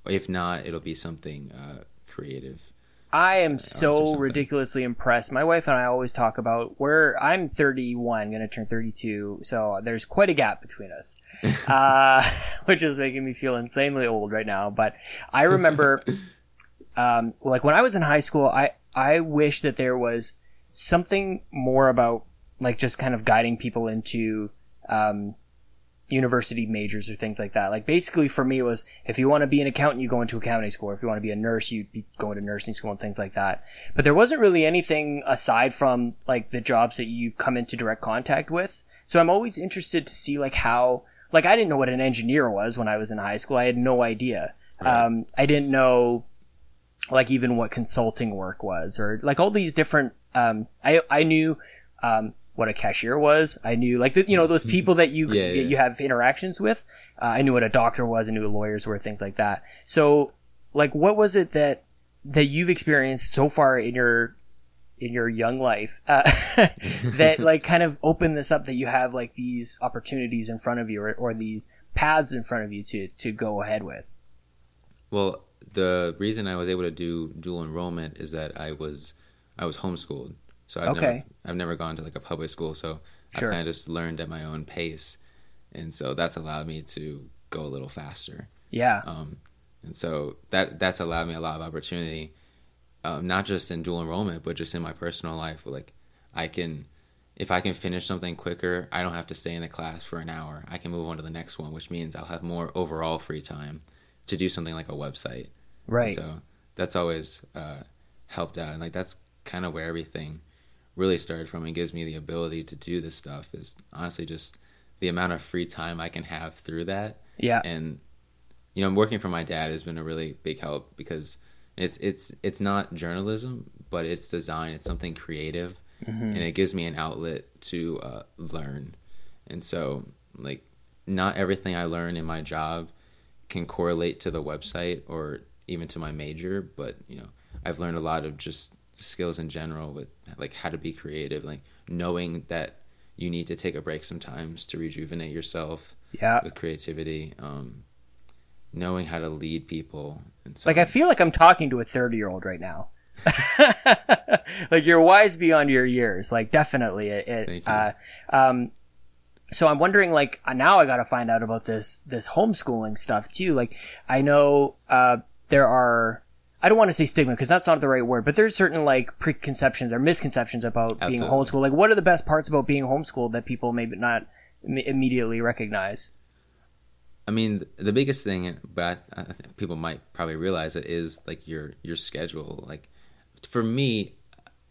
if not, it'll be something uh, creative. I am so ridiculously impressed. My wife and I always talk about where I'm 31, going to turn 32, so there's quite a gap between us, [LAUGHS] uh, [LAUGHS] which is making me feel insanely old right now. But I remember, [LAUGHS] um, like when I was in high school, I I wish that there was something more about like just kind of guiding people into um, university majors or things like that. Like basically for me it was if you want to be an accountant, you go into accounting school. If you want to be a nurse, you be going to nursing school and things like that. But there wasn't really anything aside from like the jobs that you come into direct contact with. So I'm always interested to see like how like I didn't know what an engineer was when I was in high school. I had no idea. Right. Um, I didn't know like even what consulting work was or like all these different um I I knew um what a cashier was. I knew like the, you know those people that you Yeah, yeah. you have interactions with. Uh, I knew what a doctor was. I knew what lawyers were, things like that. So like what was it that that you've experienced so far in your in your young life uh, [LAUGHS] that [LAUGHS] like kind of opened this up that you have like these opportunities in front of you or, or these paths in front of you to to go ahead with Well, the reason I was able to do dual enrollment is that I was I was homeschooled. So I've Okay. never I've never gone to like a public school, so Sure. I kind of just learned at my own pace, and so that's allowed me to go a little faster. yeah Um, and so that that's allowed me a lot of opportunity, um, not just in dual enrollment, but just in my personal life. Like I can, if I can finish something quicker, I don't have to stay in a class for an hour. I can move on to the next one, which means I'll have more overall free time to do something like a website. right So that's always uh, helped out, and like that's kind of where everything really started from, and gives me the ability to do this stuff. Is honestly just the amount of free time I can have through that. Yeah. And you know working for my dad has been a really big help because it's it's it's not journalism but it's design. It's something creative. And it gives me an outlet to uh, learn. And so like not everything i learn in my job can correlate to the website or even to my major but you know i've learned a lot of just skills in general with like how to be creative like knowing that you need to take a break sometimes to rejuvenate yourself yeah. with creativity, um, knowing how to lead people. And so, like i feel like i'm talking to a 30 year old right now. [LAUGHS] Like you're wise beyond your years. Like definitely it, it uh, um so i'm wondering like uh, now i gotta find out about this this homeschooling stuff too. Like i know uh there are I don't want to say stigma because that's not the right word, but there's certain like preconceptions or misconceptions about being Absolutely. homeschooled. Like, what are the best parts about being homeschooled that people maybe not im- immediately recognize? I mean, the biggest thing, but I, I think people might probably realize it is like your your schedule. Like for me,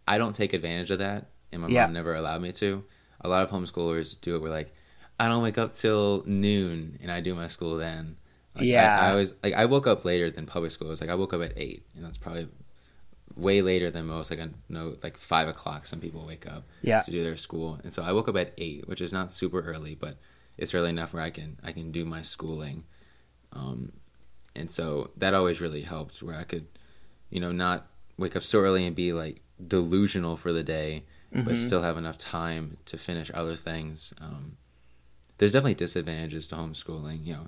I don't take advantage of that, and my Yeah. mom never allowed me to. A lot of homeschoolers do it. Where like, I don't wake up till noon, and I do my school then. Like, Yeah. I, always like I woke up later than public school. It was like I woke up at eight, and that's probably way later than most. Like I know, like five o'clock, some people wake up Yeah. to do their school, and so I woke up at eight, which is not super early, but it's early enough where I can I can do my schooling, um, and so that always really helped. Where I could, you know, not wake up so early and be like delusional for the day, Mm-hmm. but still have enough time to finish other things. Um, there's definitely disadvantages to homeschooling. You know,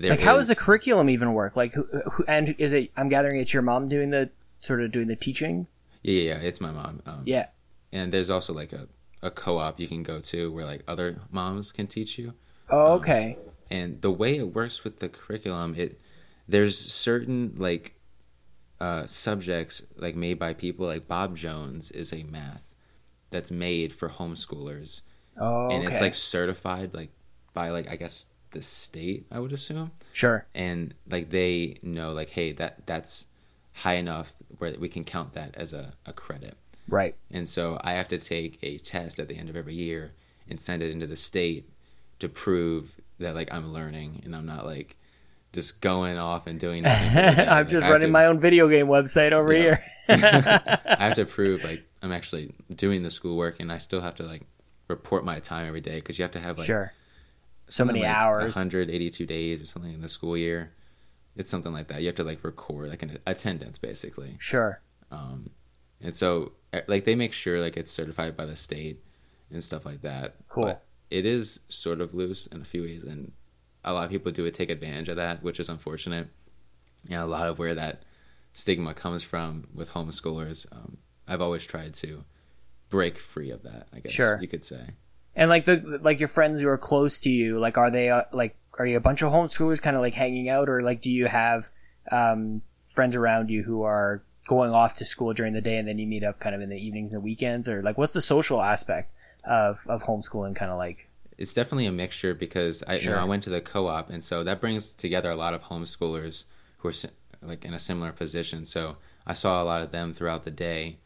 there like, how does the curriculum even work? Like, who, who, and is it? I'm gathering it's your mom doing the sort of doing the teaching. Yeah, yeah, yeah, it's my mom. Um, Yeah. and there's also like a, a co-op you can go to where like other moms can teach you. Oh, okay. and the way it works with the curriculum it there's certain like uh, subjects like made by people like bob jones is a math that's made for homeschoolers Oh, okay. and it's like certified like by like i guess the state i would assume sure. and like they know like hey that that's high enough where we can count that as a, a credit Right. and so I have to take a test at the end of every year and send it into the state to prove that like I'm learning and I'm not like just going off and doing nothing. for the day. I'm just running to- my own video game website over Yeah. here. [LAUGHS] I have to [LAUGHS] prove like I'm actually doing the schoolwork and I still have to like report my time every day because you have to have like sure. So many like hours. 182 days or something in the school year. It's something like that. You have to like record like an attendance basically. Sure. Um, and so eh, like they make sure like it's certified by the state and stuff like that. Cool. But it is sort of loose in a few ways, and a lot of people do take advantage of that, which is unfortunate. Yeah, a lot of where that stigma comes from with homeschoolers. Um, I've always tried to break free of that. I guess Sure. you could say. And like the like your friends who are close to you, like are they uh, like are you a bunch of homeschoolers kind of like hanging out, or like do you have um, friends around you who are going off to school during the day and then you meet up kind of in the evenings and the weekends, or like what's the social aspect of of homeschooling kind of like? It's definitely a mixture because I, you know, I went to the co-op, and so that brings together a lot of homeschoolers who are like in a similar position. So I saw a lot of them throughout the day.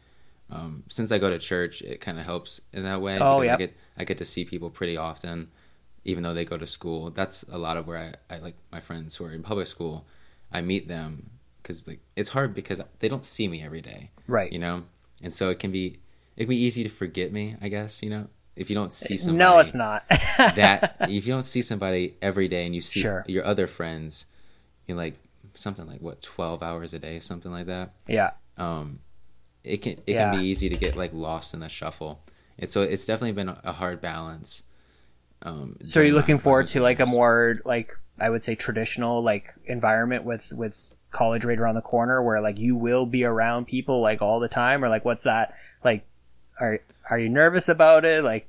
Um, since I go to church, it kind of helps in that way. Oh, because yep. I get I get to see people pretty often, even though they go to school. That's a lot of where I, I like my friends who are in public school. I meet them because like it's hard because they don't see me every day Right. you know and so it can be it can be easy to forget me i guess you know if you don't see somebody no, it's not. [LAUGHS] that [LAUGHS] if you don't see somebody every day and you see Sure. your other friends in like something like what 12 hours a day something like that yeah. um it can it Yeah. can be easy to get like lost in the shuffle and so it's definitely been a hard balance um So are you looking forward to like a more like I would say traditional like environment with with college right around the corner where like you will be around people like all the time? Or like what's that like are are you nervous about it? Like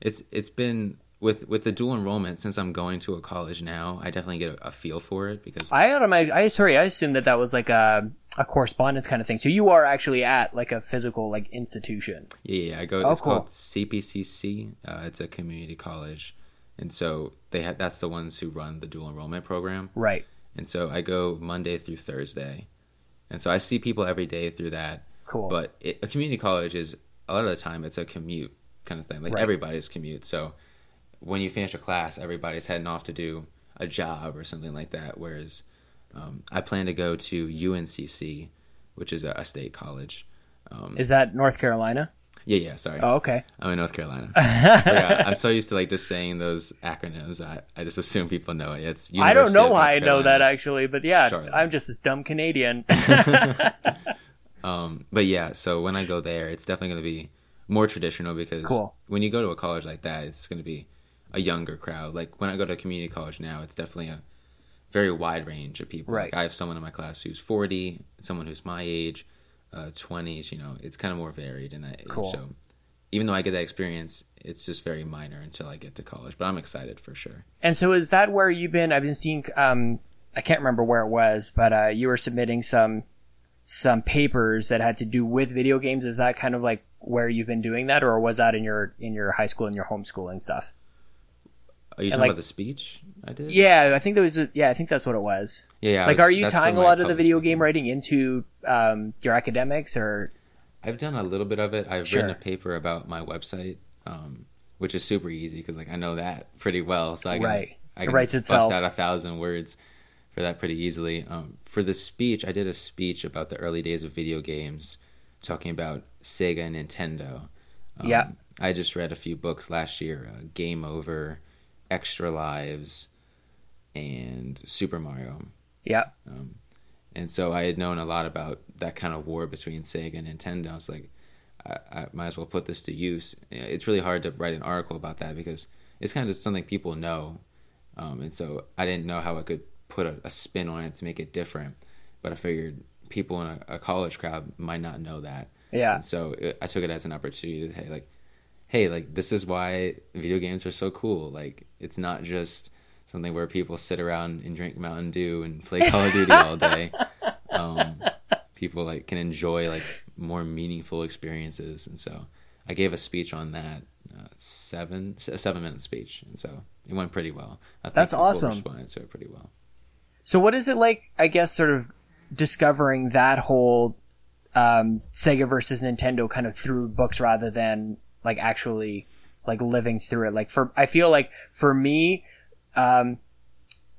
it's it's been with with the dual enrollment since i'm going to a college now i definitely get a, a feel for it because I my I sorry I assumed that that was like a a correspondence kind of thing so you are actually at like a physical like institution Yeah, yeah. I go. Oh, it's cool. called CPCC. Uh, it's a community college, and so they ha- that's the ones who run the dual enrollment program. right And so I go Monday through Thursday, and so I see people every day through that. cool But it, a community college is a lot of the time it's a commute kind of thing. Like Right. everybody's commute. So when you finish a class, everybody's heading off to do a job or something like that. Whereas um, I plan to go to UNCC, which is a, a state college. Um, is that North Carolina yeah, yeah. Sorry. oh okay I'm in North Carolina. [LAUGHS] yeah, I'm so used to like just saying those acronyms. I, I just assume people know it. It's I don't know why I know that actually but yeah Charlotte. I'm just this dumb Canadian [LAUGHS] [LAUGHS] Um, but yeah, so when I go there, it's definitely going to be more traditional because Cool. when you go to a college like that, it's going to be a younger crowd. Like when I go to community college now, it's definitely a very wide range of people. Right. Like I have someone in my class who's 40, someone who's my age, uh, 20s. You know, it's kind of more varied in that age. Cool. So even though I get that experience, it's just very minor until I get to college. But I'm excited for sure. And so is that where you've been? I've been seeing. Um, I can't remember where it was, but uh, you were submitting some some papers that had to do with video games. Is that kind of like where you've been doing that, or was that in your in your high school and your homeschooling stuff? Are you talking like- about the speech I did? Yeah, I think there was. A, yeah, I think that's what it was. Yeah. yeah like, was- are you tying a lot of the video speaking. game writing into um, your academics, or I've done a little bit of it. I've Sure. written a paper about my website, um, which is super easy because like I know that pretty well. So I can, Right. I It writes bust itself. out a thousand words for that pretty easily. Um, for the speech, I did a speech about the early days of video games, talking about Sega and Nintendo. Um, Yeah. I just read a few books last year: uh, Game Over, Extra Lives, and Super Mario. yeah, And so I had known a lot about that kind of war between Sega and Nintendo. I was like, I, I might as well put this to use. It's really hard to write an article about that because it's kind of just something people know. Um, and so I didn't know how I could put a, a spin on it to make it different. But I figured people in a, a college crowd might not know that. yeah, And so it, I took it as an opportunity to say, like, hey, like, this is why video games are so cool. Like, it's not just something where people sit around and drink Mountain Dew and play [LAUGHS] Call of Duty all day. Um, people, like, can enjoy, like, more meaningful experiences. And so I gave a speech on that, uh, seven, a seven minute speech. And so it went pretty well. That's awesome. responded to it pretty well. So what is it like? I guess sort of discovering that whole um, Sega versus Nintendo kind of through books rather than like actually like living through it. Like for I feel like for me, um,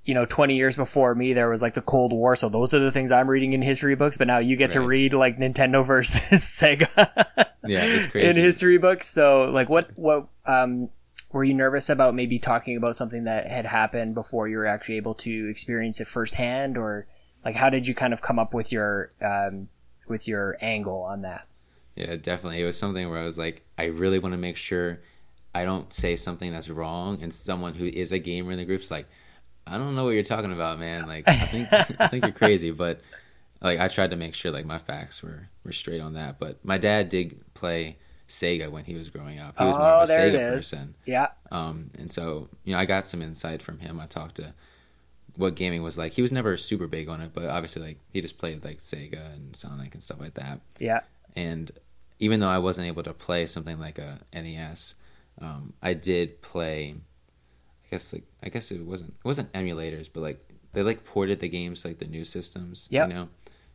you know, twenty years before me, there was like the Cold War. So those are the things I'm reading in history books. But now you get to read like Nintendo [LAUGHS] versus Sega Yeah, it's [LAUGHS] crazy. in history books. So like what what um were you nervous about maybe talking about something that had happened before you were actually able to experience it firsthand, or like how did you kind of come up with your um, with your angle on that? Yeah, definitely. It was something where I was like, I really want to make sure I don't say something that's wrong, and someone who is a gamer in the group's like, I don't know what you're talking about, man. Like, I think [LAUGHS] I think you're crazy, but like I tried to make sure like my facts were were straight on that. But my dad did play Sega when he was growing up. He was more Oh, of a there it Sega person. Yeah, Um, and so, you know, I got some insight from him. I talked to what gaming was like. He was never super big on it, but obviously, like, he just played like Sega and Sonic and stuff like that. yeah, And even though I wasn't able to play something like a NES, um, I did play. I guess like I guess it wasn't it wasn't emulators, but like they like ported the games like the new systems. Yep. You know,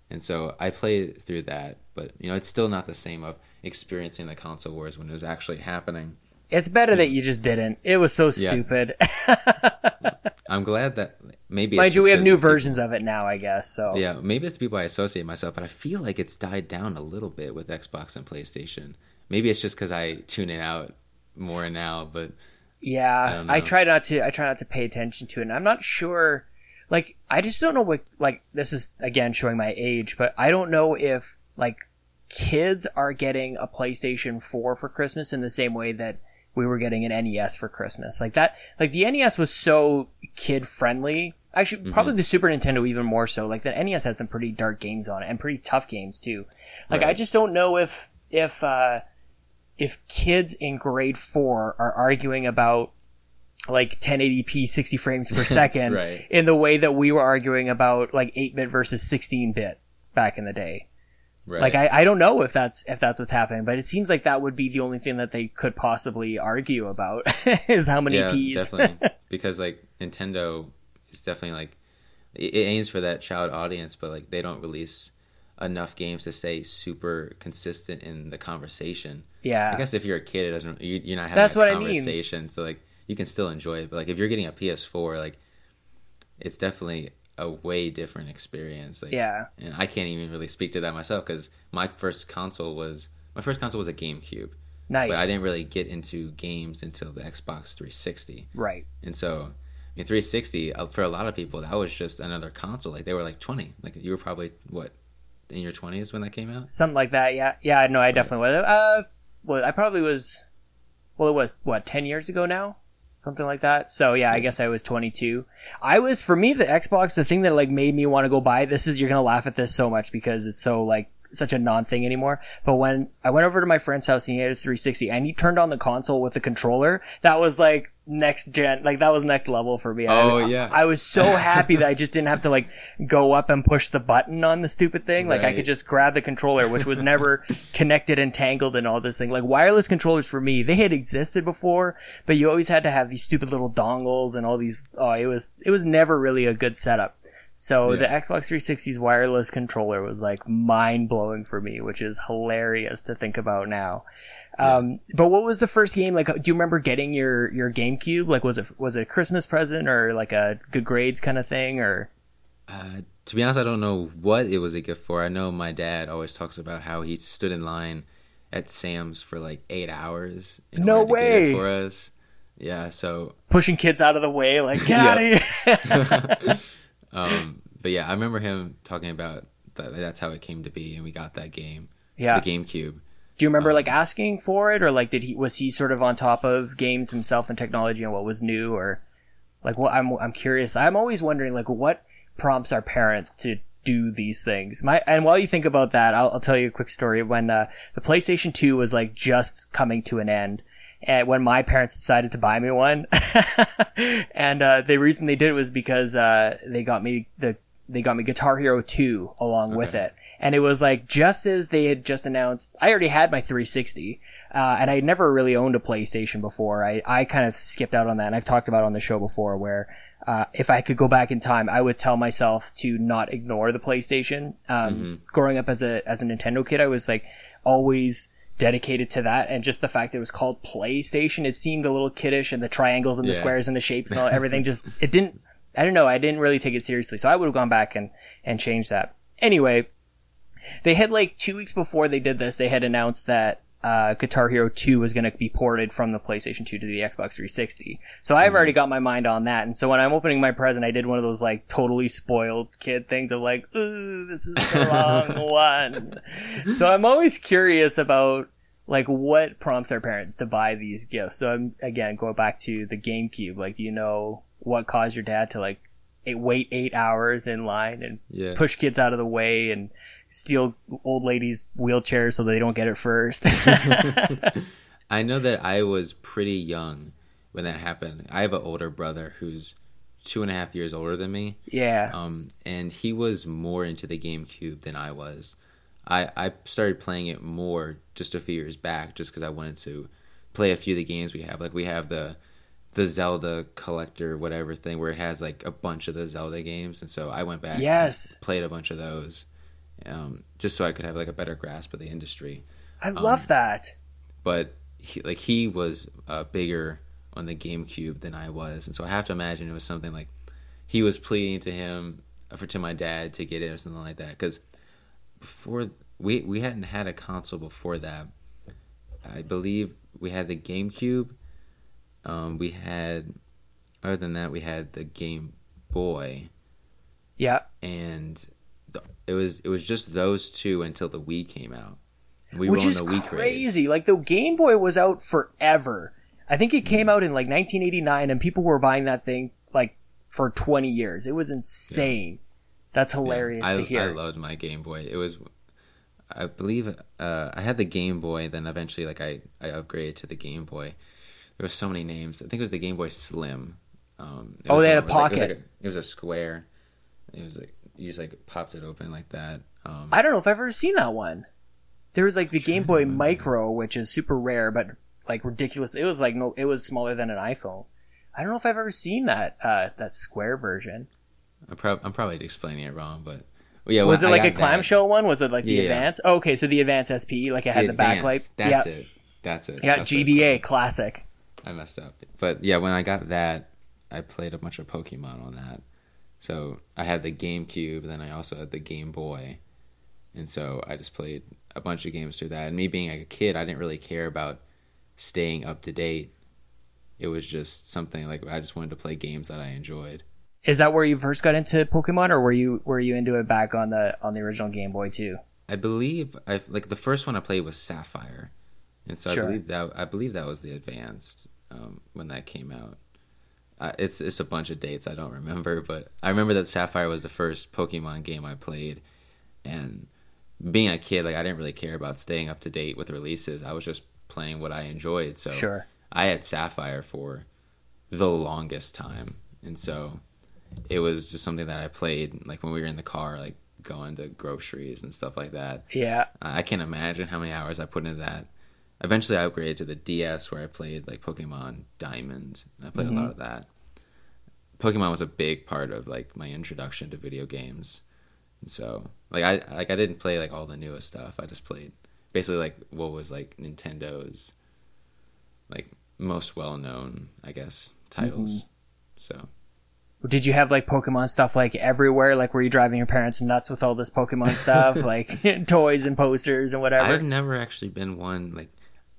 and so I played through that, but you know, it's still not the same of experiencing the console wars when it was actually happening. it's better that you just didn't. It was so Yeah. stupid. [LAUGHS] I'm glad that maybe. it's Mind you, we have new people- versions of it now, I guess. So Yeah, maybe it's the people I associate myself, but I feel like it's died down a little bit with Xbox and PlayStation. Maybe it's just because I tune it out more now, but Yeah, I I, try not to. I try not to pay attention to it. And I'm not sure. Like, I just don't know what. Like, this is again showing my age, but I don't know if like kids are getting a PlayStation 4 for Christmas in the same way that we were getting an NES for Christmas. Like that. Like the NES was so kid friendly. Actually, Mm-hmm. probably the Super Nintendo even more so. Like the NES had some pretty dark games on it and pretty tough games too. Like I just don't know if if uh if kids in grade four are arguing about like 1080p 60 frames per [LAUGHS] second Right. in the way that we were arguing about like 8-bit versus 16-bit back in the day. Right. Like I, I don't know if that's if that's what's happening, but it seems like that would be the only thing that they could possibly argue about [LAUGHS] is how many yeah, P's. definitely [LAUGHS] because like Nintendo is definitely like it, aims for that child audience, but like they don't release enough games to stay super consistent in the conversation. yeah. I guess if you're a kid, it doesn't. You, you're not having That's a what I mean. conversation, so like you can still enjoy it. But like if you're getting a PS4, like it's definitely a way different experience. Like, Yeah. and I can't even really speak to that myself because my first console was my first console was a GameCube, nice. but I didn't really get into games until the Xbox 360, right. and so. I mean, 360 uh, for a lot of people that was just another console. Like they were like 20. Like you were probably what in your 20s when that came out. Something like that. Yeah. Yeah, no, I definitely was. Uh well, I probably was well, it was what, 10 years ago now? Something like that. So yeah, I guess I was 22. I was for me the Xbox the thing that like made me want to go buy this is you're going to laugh at this so much because it's so like such a non thing anymore. But when I went over to my friend's house and he had his 360 and he turned on the console with the controller, that was like next gen, like that was next level for me. Oh, I, yeah. I was so [LAUGHS] happy that I just didn't have to like go up and push the button on the stupid thing. Like I could just grab the controller, which was never [LAUGHS] connected and tangled and all this thing. Like wireless controllers for me, they had existed before, but you always had to have these stupid little dongles and all these. Oh, it was it was never really a good setup. So Yeah. the Xbox 360's wireless controller was like mind blowing for me, which is hilarious to think about now. Um, but what was the first game? Like, do you remember getting your, your GameCube? Like, was it, was it a Christmas present or like a good grades kind of thing or? Uh, to be honest, I don't know what it was a gift for. I know my dad always talks about how he stood in line at Sam's for like eight hours. In No order to get it way! for us. Yeah. So, pushing kids out of the way, like get [LAUGHS] out of here. [LAUGHS] [LAUGHS] um, but yeah, I remember him talking about that. That's how it came to be, and we got that game, yeah. the GameCube. Do you remember like asking for it, or like did he was he sort of on top of games himself and technology and what was new, or like what? I'm I'm curious. I'm always wondering like what prompts our parents to do these things. My and while you think about that, I'll, I'll tell you a quick story. When uh, the PlayStation Two was like just coming to an end, and when my parents decided to buy me one, [LAUGHS] and uh, the reason they did it was because uh, they got me the they got me Guitar Hero 2 along with it. And it was like just as they had just announced, I already had my 360, uh, and I had never really owned a PlayStation before. I, I kind of skipped out on that, and I've talked about it on the show before where uh, if I could go back in time, I would tell myself to not ignore the PlayStation. Um, Growing up as a as a Nintendo kid, I was like always dedicated to that, and just the fact that it was called PlayStation, it seemed a little kiddish, and the triangles and the Yeah. squares and the shapes and all, [LAUGHS] everything just it didn't. I don't know. I didn't really take it seriously, so I would have gone back and and changed that. Anyway, they had like two weeks before they did this, they had announced that uh, Guitar Hero 2 was going to be ported from the PlayStation 2 to the Xbox 360. So I've already got my mind on that. And so when I'm opening my present, I did one of those like totally spoiled kid things of like, ooh, this is the [LAUGHS] wrong one. So I'm always curious about like what prompts our parents to buy these gifts. So I'm again going back to the GameCube. Like, you know what caused your dad to like wait eight hours in line and Yeah. push kids out of the way and steal old ladies' wheelchairs so they don't get it first? [LAUGHS] I know that I was pretty young when that happened. I have an older brother who's two and a half years older than me. yeah. um, and he was more into the GameCube than I was. I, I started playing it more just a few years back, just because I wanted to play a few of the games we have. Like we have the the Zelda collector whatever thing where it has like a bunch of the Zelda games, and so I went back, and Yes. played a bunch of those, um, just so I could have like a better grasp of the industry. I love that. But he, like he was uh, bigger on the GameCube than I was, and so I have to imagine it was something like he was pleading to him for to my dad to get it or something like that. Because before we we hadn't had a console before that. I believe we had the GameCube. Um, we had other than that we had the Game Boy Yeah. and it was it was just those two until the Wii came out. We Which were on is the Wii craze. crazy. Like the Game Boy was out forever. I think it came out in like 1989 and people were buying that thing like for 20 years. It was insane. That's hilarious I, to hear. I loved my Game Boy. It was, I believe, uh, I had the Game Boy. Then eventually, like I, I upgraded to the Game Boy. There were so many names. I think it was the Game Boy Slim. Um, Oh, they the had a was like- pocket. It was, like a, it was a square. It was like you just like popped it open like that. Um, I don't know if I've ever seen that one. There was like the Game Boy Micro, which is super rare, but like ridiculous. It was like no, it was smaller than an iPhone. I don't know if I've ever seen that uh, that square version. I'm, prob- I'm probably explaining it wrong, but well, yeah. Was it like a clamshell one? Was it like the Yeah. Advance? Oh, okay, so the Advance SP, like it had the, backlight. Advanced, That's yeah, it. That's it. yeah, That's GBA classic. I messed up. But yeah, when I got that, I played a bunch of Pokemon on that. So I had the GameCube, then I also had the Game Boy. And so I just played a bunch of games through that. And me being like a kid, I didn't really care about staying up to date. It was just something like I just wanted to play games that I enjoyed. Is that where you first got into Pokemon, or were you were you into it back on the on the original Game Boy too? I believe I like the first one I played was Sapphire, and so Sure. I believe that I believe that was the advanced um, when that came out. Uh, it's it's a bunch of dates I don't remember, but I remember that Sapphire was the first Pokemon game I played, and being a kid, like I didn't really care about staying up to date with releases. I was just playing what I enjoyed. So Sure. I had Sapphire for the longest time, and so it was just something that I played like when we were in the car, like going to groceries and stuff like that. Yeah, I can't imagine how many hours I put into that. Eventually, I upgraded to the DS where I played like Pokemon Diamond. I played a lot mm-hmm. of that. Pokemon was a big part of like my introduction to video games, and so like I like I didn't play like all the newest stuff. I just played basically like what was like Nintendo's like most well known, I guess, titles. Mm-hmm. So Did you have like Pokemon stuff like everywhere? Like were you driving your parents nuts with all this Pokemon stuff, [LAUGHS] like [LAUGHS] toys and posters and whatever? I've never actually been one like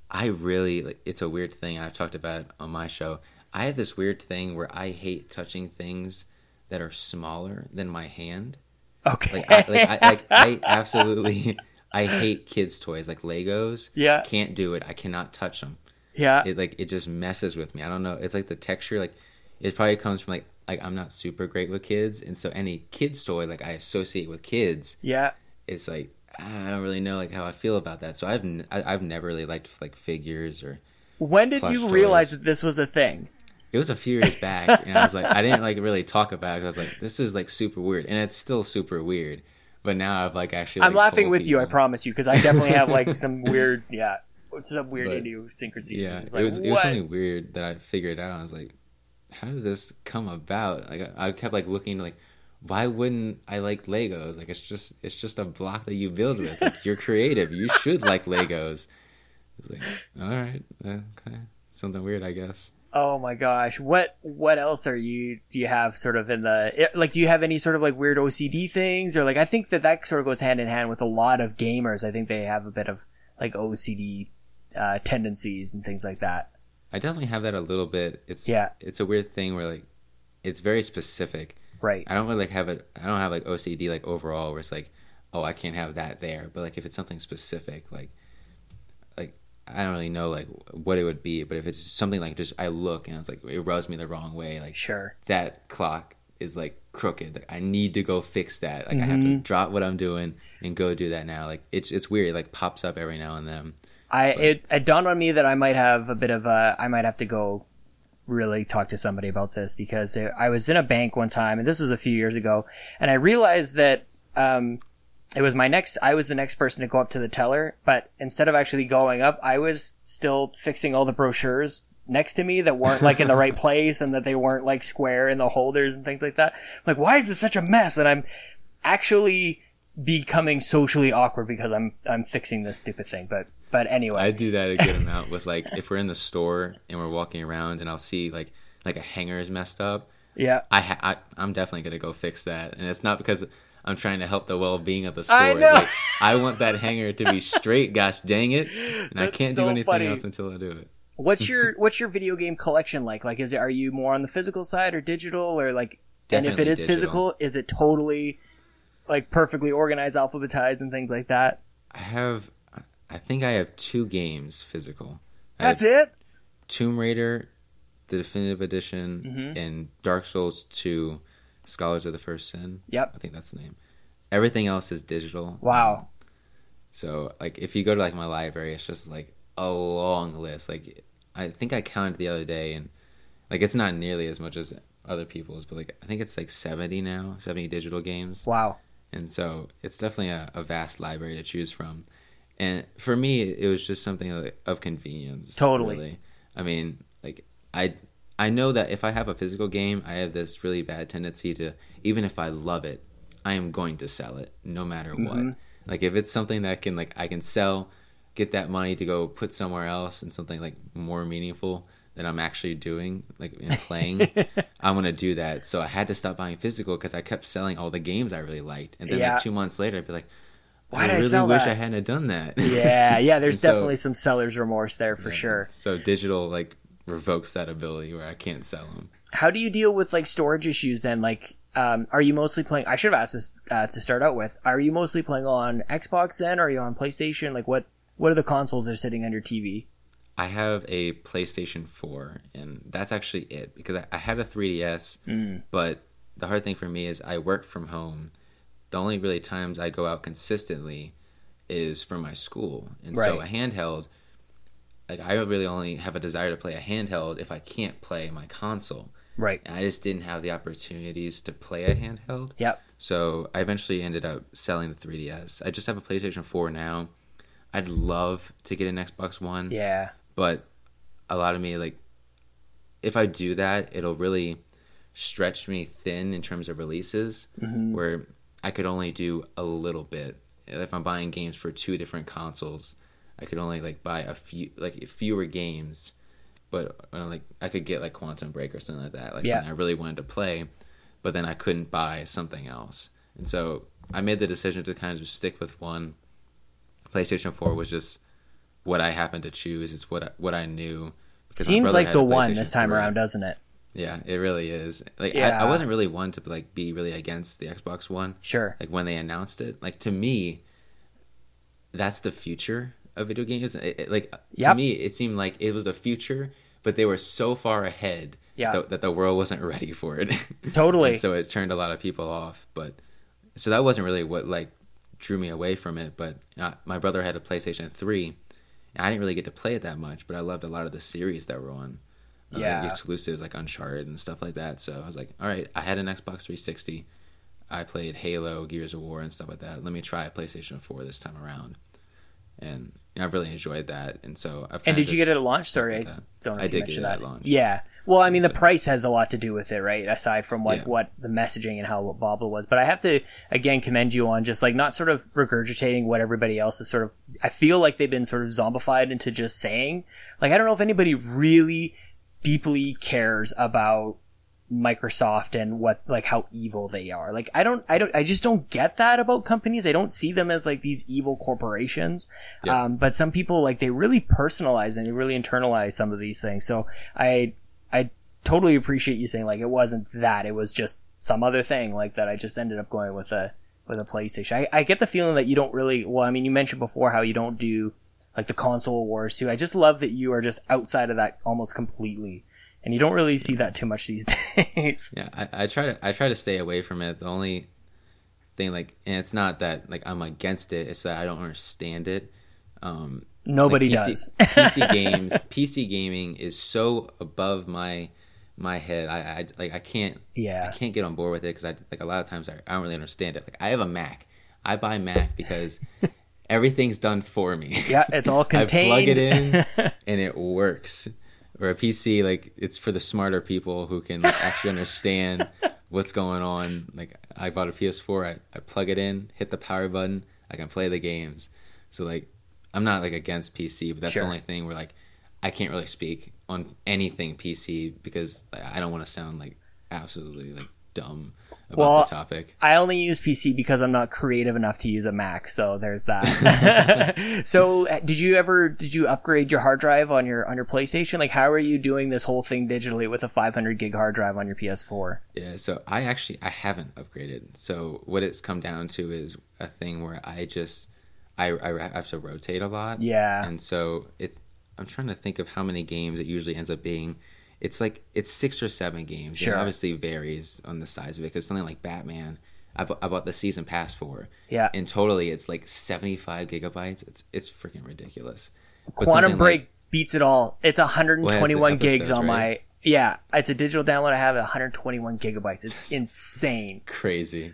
I really like it's a weird thing I've talked about on my show. I have this weird thing where I hate touching things that are smaller than my hand. okay. Like I, like, I, like, I absolutely I hate kids toys like Legos. Yeah. Can't do it. I cannot touch them. yeah. It like it just messes with me. I don't know. It's like the texture like it probably comes from like like I'm not super great with kids and so any kids toy like I associate with kids yeah. it's like I don't really know like how I feel about that. So I've n- I, have never really liked like figures or When did you toys. realize that this was a thing? it was a few years back and I was like I didn't like really talk about it I was like this is like super weird and it's still super weird. But now I've like actually I'm laughing with you, I promise you, because I definitely have like [LAUGHS] some weird, yeah, some weird But, idiosyncrasies. Yeah, It's it like, was it was something weird that I figured out. I was like, how did this come about? Like I I kept like looking like why wouldn't I like Legos? Like it's just it's just a block that you build with. Like, you're creative. You should like Legos. It's like all right, okay, something weird, I guess. Oh my gosh, what what else are you do you have sort of in the like? Do you have any sort of like weird OCD things or like? I think that that sort of goes hand in hand with a lot of gamers. I think they have a bit of like OCD uh, tendencies and things like that. I definitely have that a little bit. It's Yeah. It's a weird thing where like, it's very specific. Right. I don't really like have it. I don't have like OCD like overall where it's like, oh, I can't have that there. But like if it's something specific, like, like I don't really know like what it would be. But if it's something like just I look and it's like it rubs me the wrong way, like Sure. that clock is like crooked. Like I need to go fix that. Like I have to mm-hmm. drop what I'm doing and go do that now. Like it's it's weird. It like pops up every now and then. I it, it dawned on me that I might have a bit of a I might have to go really talk to somebody about this because I was in a bank one time and this was a few years ago and I realized that um it was my next I was the next person to go up to the teller but instead of actually going up I was still fixing all the brochures next to me that weren't like in the right [LAUGHS] place and that they weren't like square in the holders and things like that. Like why is this such a mess? And I'm actually becoming socially awkward because I'm I'm fixing this stupid thing but but anyway I do that a good amount with like if we're in the store and we're walking around and I'll see like like a hanger is messed up. yeah I, ha- I I'm definitely gonna go fix that, and it's not because I'm trying to help the well being of the store. I know. Like, I want that hanger to be straight. Gosh dang it! And I can't so do anything funny. else until I do it. What's your [LAUGHS] what's your video game collection like? Like, is it are you more on the physical side or digital, or like? and if it is digital. physical, is it totally like perfectly organized, alphabetized, and things like that? I have, I think I have two games physical. That's it. Tomb Raider, the definitive edition, Mm-hmm. and Dark Souls Two, Scholars of the First Sin. Yep. I think that's the name. Everything else is digital. Wow. So like if you go to like my library, it's just like a long list. Like I think I counted the other day, and like it's not nearly as much as other people's, but like I think it's like seventy now, seventy digital games, Wow. And so it's definitely a, a vast library to choose from. And for me, it was just something of- of convenience. Totally. Really. I mean, like I I know that if I have a physical game, I have this really bad tendency to even if I love it, I am going to sell it no matter what. Mm-hmm. Like if it's something that can like I can sell, get that money to go put somewhere else and something like more meaningful that I'm actually doing, like in playing, [LAUGHS] I'm gonna do that. So I had to stop buying physical because I kept selling all the games I really liked, and then Yeah. like two months later, I'd be like, Why I did I really sell wish that? I hadn't done that. [LAUGHS] Yeah, yeah. There's And so- definitely some seller's remorse there for sure. So digital like revokes that ability where I can't sell them. How do you deal with like storage issues then? Like, um, are you mostly playing? I should have asked this uh, to start out with. Are you mostly playing on Xbox then? Or are you on PlayStation? Like, what what are the consoles that are sitting on your TV? I have a PlayStation 4, and that's actually it because I, I had a 3DS, mm. but the hard thing for me is I work from home. The only really times I go out consistently is for my school, and so a handheld. Like I really only have a desire to play a handheld if I can't play my console, Right. and I just didn't have the opportunities to play a handheld. Yep. So I eventually ended up selling the 3DS. I just have a PlayStation 4 now. I'd love to get an Xbox One Yeah. But a lot of me like if i do that it'll really stretch me thin in terms of releases where i could only do a little bit. If i'm buying games for two different consoles i could only like buy a few like fewer games but uh, like i could get like quantum break or something like that like Yeah. something i really wanted to play but then i couldn't buy something else. And so i made the decision to kind of just stick with one. Playstation 4 was just what I happened to choose. is what I, what I knew. Seems like the one this time 3. around, doesn't it? Yeah, it really is. Like I, Yeah. I wasn't really one to like be really against the Xbox One. Sure. Like when they announced it, like to me, that's the future of video games. It, it- like to me, it seemed like it was the future, but they were so far ahead Yeah. that, that the world wasn't [LAUGHS] ready for it. Totally. So it turned a lot of people off. But so that wasn't really what like drew me away from it. But uh, my brother had a PlayStation Three, I didn't really get to play it that much. But I loved a lot of the series that were on. uh, Yeah. like exclusives like Uncharted and stuff like that. So I was like, all right, I had an Xbox 360. I played Halo, Gears of War, and stuff like that. Let me try a PlayStation 4 this time around. And you know, I've really enjoyed that. And so I've And did you get it at launch? Sorry, I don't know I if you did get it that. at launch. Yeah. Well, I mean, the price has a lot to do with it, right? Aside from what, Yeah. what the messaging and how Bobble was. But I have to, again, commend you on just like not sort of regurgitating what everybody else is sort of, I feel like they've been sort of zombified into just saying. Like, I don't know if anybody really deeply cares about Microsoft and what like how evil they are. Like I don't I don't I just don't get that about companies. I don't see them as like these evil corporations. Um, but some people like they really personalize and they really internalize some of these things. So I I totally appreciate you saying like it wasn't that. It was just some other thing like that. I just ended up going with a with a PlayStation. I, I get the feeling that you don't really. Well, I mean, you mentioned before how you don't do like the console wars too. I just love that you are just outside of that almost completely, and you don't really see that too much these [LAUGHS] days. Yeah, I, I try to I try to stay away from it. The only thing like, and it's not that like I'm against it. It's that I don't understand it. Um, Nobody like, PC, does. [LAUGHS] PC [LAUGHS] games, PC gaming is so above my my head. I, I like I can't Yeah. I can't get on board with it because I like a lot of times I, I don't really understand it. Like I have a Mac. I buy Mac because [LAUGHS] everything's done for me. Yeah, it's all contained. I plug it in and it works. Or a PC, like it's for the smarter people who can like, actually understand what's going on. Like I bought a PS4, I, I plug it in, hit the power button, I can play the games. So like I'm not like against PC, but that's Sure. the only thing where like I can't really speak on anything PC because like, I don't want to sound like absolutely like dumb about Well, the topic. I only use PC because I'm not creative enough to use a Mac, so there's that. [LAUGHS] [LAUGHS] so, uh, did you ever did you upgrade your hard drive on your on your PlayStation? Like, how are you doing this whole thing digitally with a 500 gig hard drive on your PS4? Yeah, so I actually I haven't upgraded. So what it's come down to is a thing where I just I, I have to rotate a lot. Yeah. And so it's I'm trying to think of how many games it usually ends up being. It's like it's six or seven games. Sure. It obviously varies on the size of it because something like Batman, I, bu- I bought the season pass for. Yeah. And totally, it's like 75 gigabytes. It's it's freaking ridiculous. Quantum Break like- beats it all. It's 121 gigs episodes, on right? my. Yeah, it's a digital download. I have 121 gigabytes. It's insane. crazy.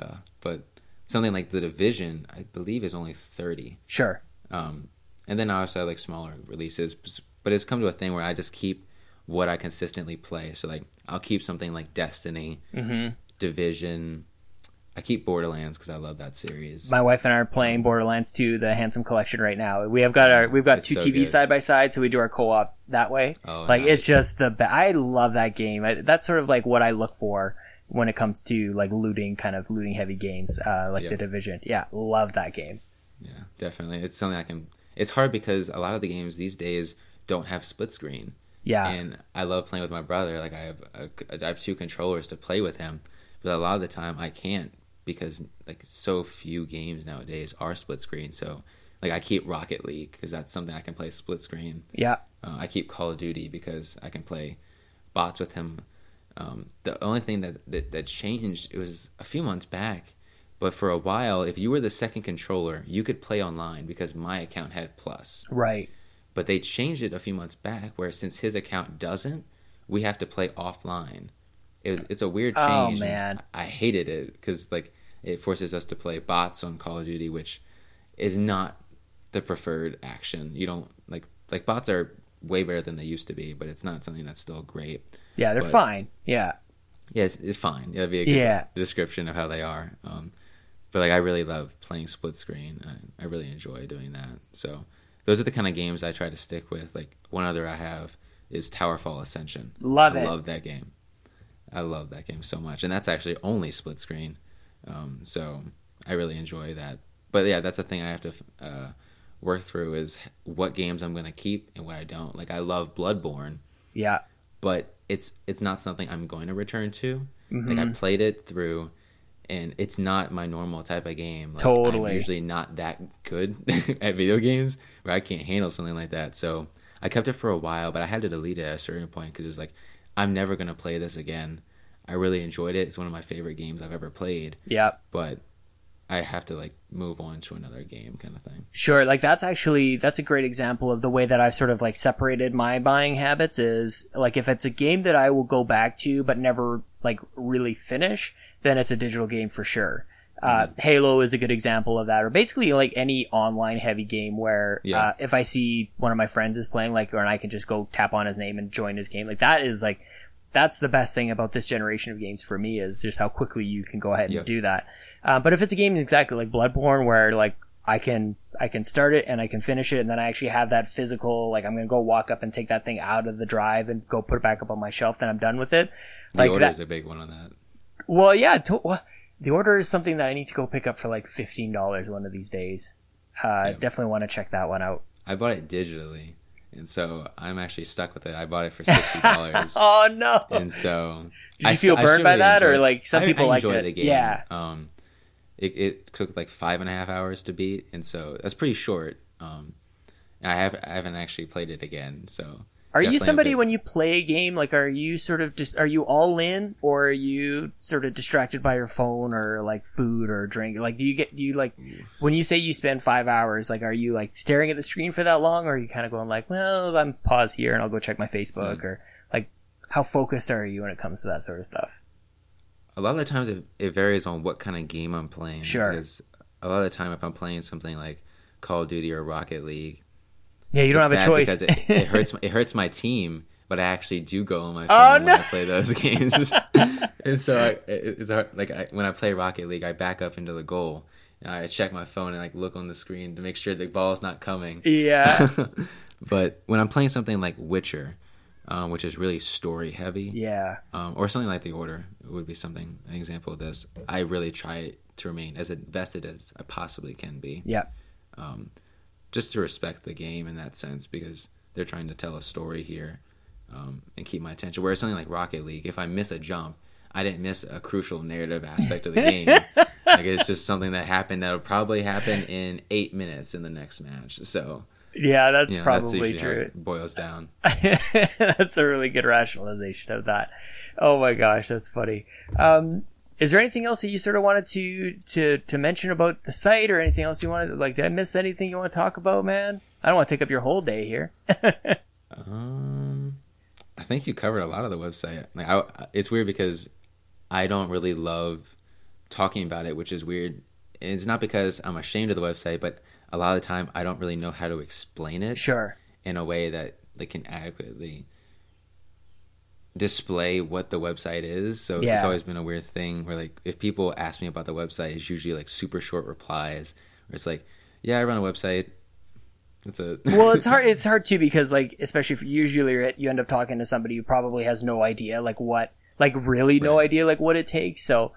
Uh, but something like the Division, I believe, is only 30. Sure. Um, and then I also have like smaller releases, but it's come to a thing where I just keep what I consistently play. So like I'll keep something like Destiny, Mm-hmm. Division. I keep Borderlands because I love that series. My wife and I are playing Borderlands 2, the Handsome Collection right now. We have got our we've got It's two so TVs side by side, so we do our co-op that way. Oh, like it's just the be- I love that game. I, that's sort of like what I look for when it comes to like looting, kind of looting heavy games, uh, like Yeah. the Division. Yeah, love that game. yeah, definitely. It's something I can. It's hard because a lot of the games these days don't have split screen. Yeah, and I love playing with my brother. Like I have, a, I have two controllers to play with him, but a lot of the time I can't because like so few games nowadays are split screen. So like I keep Rocket League because that's something I can play split screen. yeah, Uh, I keep Call of Duty because I can play bots with him. Um, the only thing that, that that changed it was a few months back, but for a while, if you were the second controller, you could play online because my account had plus right. but they changed it a few months back where since his account doesn't we have to play offline it was it's a weird Oh, change and man. i hated it because like it forces us to play bots on call of duty which is not the preferred action you don't like like bots are way better than they used to be but it's not something that's still great Yeah, they're But- fine. Yeah, yeah it's, it's fine. That'd be a good Yeah. description of how they are. Um, but like i really love playing split screen. I, I really enjoy doing that. So those are the kind of games i try to stick with. Like one other i have is towerfall ascension. Love i it. love that game. I love that game so much. And that's actually only split screen. Um, so i really enjoy that. But yeah that's the thing i have to uh, work through is what games i'm going to keep and what i don't. Like i love bloodborne. Yeah, but it's it's not something I'm going to return to. Mm-hmm. Like I played it through, and it's not my normal type of game. Like, Totally. I'm usually not that good [LAUGHS] at video games where I can't handle something like that. So I kept it for a while, but I had to delete it at a certain point because it was like I'm never gonna play this again. I really enjoyed it. It's one of my favorite games I've ever played, yeah. but I have to like move on to another game kind of thing. Sure, like that's actually that's a great example of the way that I've sort of like separated my buying habits is like if it's a game that I will go back to but never like really finish, then it's a digital game for sure. Uh, Halo is a good example of that, or basically like any online heavy game where Yeah. uh, if I see one of my friends is playing, like, or and I can just go tap on his name and join his game, like that is like that's the best thing about this generation of games for me is just how quickly you can go ahead and do that. Uh, but if it's a game exactly like Bloodborne, where like I can I can start it and I can finish it, and then I actually have that physical like I'm gonna go walk up and take that thing out of the drive and go put it back up on my shelf, then I'm done with it. The Like order that- is a big one on that. Well, yeah. To, well, the order is something that I need to go pick up for like fifteen dollars one of these days. Uh, Yeah. Definitely want to check that one out. I bought it digitally, and so I'm actually stuck with it. I bought it for [LAUGHS] sixty dollars, Oh no! and so Did you I feel burned by really that, or like some I- people I liked enjoyed it? The game. Yeah. Um, it, it took like five and a half hours to beat, and so that's pretty short. Um, I have I haven't actually played it again, so. Are you somebody bit- when you play a game like are you sort of just are you all in or are you sort of distracted by your phone or like food or drink like do you get do you like when you say you spend five hours like are you like staring at the screen for that long or are you kind of going like well I'm pause here and I'll go check my Facebook Mm. or like how focused are you when it comes to that sort of stuff a lot of the times it, it varies on what kind of game I'm playing. Sure. Because a lot of the time, if I'm playing something like Call of Duty or Rocket League, yeah you don't have a choice because it, it hurts. [LAUGHS] It hurts my team, but I actually do go on my oh, phone Oh, when. I play those games. [LAUGHS] [LAUGHS] and so I, it, it's hard, like I, when I play Rocket League, I back up into the goal. And I check my phone and like look on the screen to make sure the ball's not coming. yeah but when I'm playing something like Witcher, um, which is really story heavy, yeah um, or something like The Order would be something an example of this. I really try to remain as invested as I possibly can be, yeah just to respect the game in that sense because they're trying to tell a story here um, and keep my attention. Whereas something like Rocket League, if I miss a jump, I didn't miss a crucial narrative aspect of the game. [LAUGHS] like it's just something that happened that'll probably happen in eight minutes in the next match. So yeah that's you know, that's probably how true it boils down. [LAUGHS] that's a really good rationalization of that. Oh my gosh, that's funny. Um, is there anything else that you sort of wanted to to to mention about the site, or anything else you wanted? Like, did I miss anything you want to talk about, man? I don't want to take up your whole day here. [LAUGHS] Um, I think you covered a lot of the website. Like, I, it's weird because I don't really love talking about it, which is weird. It's not because I'm ashamed of the website, but a lot of the time I don't really know how to explain it sure. in a way that like can adequately display what the website is. So it's always been a weird thing where like if people ask me about the website, it's usually like super short replies. Where it's like, yeah, I run a website. That's it. [LAUGHS] well, it's hard. It's hard too because, like, especially if usually you end up talking to somebody who probably has no idea, like what, like really no Right. idea, like what it takes. So,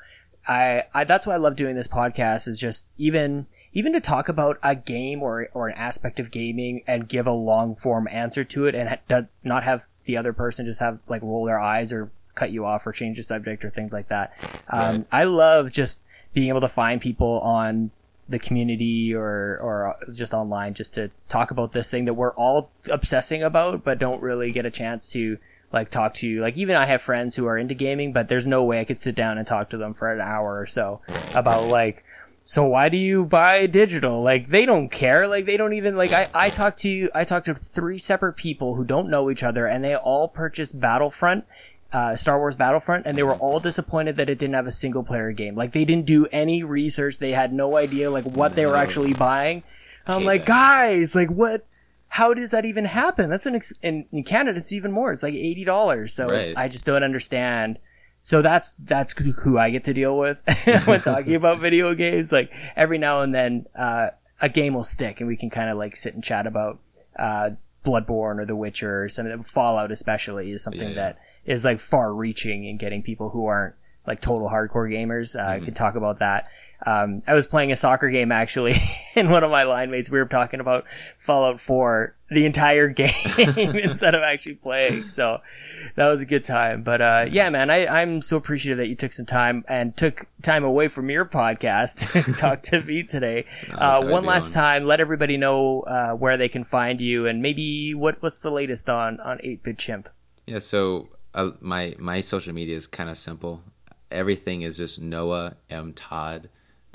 I, I that's why I love doing this podcast is just even even to talk about a game or or an aspect of gaming and give a long form answer to it and ha- not have the other person just have like roll their eyes or cut you off or change the subject or things like that. Um, Right. I love just being able to find people on the community or or just online just to talk about this thing that we're all obsessing about but don't really get a chance to like talk to like even I have friends who are into gaming but there's no way I could sit down and talk to them for an hour or so about like so why do you buy digital like they don't care like they don't even like I I talked to I talked to three separate people who don't know each other and they all purchased Battlefront uh, Star Wars Battlefront, and they were all disappointed that it didn't have a single player game. Like they didn't do any research. They had no idea like what they were actually buying. I'm like, that. guys, like what? How does that even happen? That's an ex- in, in Canada. It's even more. It's like eighty dollars. So Right. I just don't understand. So that's that's who I get to deal with [LAUGHS] when [LAUGHS] talking about video games. Like every now and then, uh, a game will stick, and we can kind of like sit and chat about uh, Bloodborne or The Witcher or something. Fallout, especially, is something Yeah. that is like far reaching in getting people who aren't like total hardcore gamers. Uh, I could talk about that. Um, I was playing a soccer game actually, [LAUGHS] and one of my line mates, we were talking about Fallout 4 the entire [LAUGHS] game [LAUGHS] instead of actually playing. So that was a good time. But, uh, yeah, man, I, I'm so appreciative that you took some time and took time away from your podcast to talk to me today. No, Uh, that's how I one last on- time, let everybody know, uh, where they can find you and maybe what, what's the latest on, on 8-Bit Chimp. Yeah, so uh, my my social media is kind of simple. Everything is just Noah M Todd.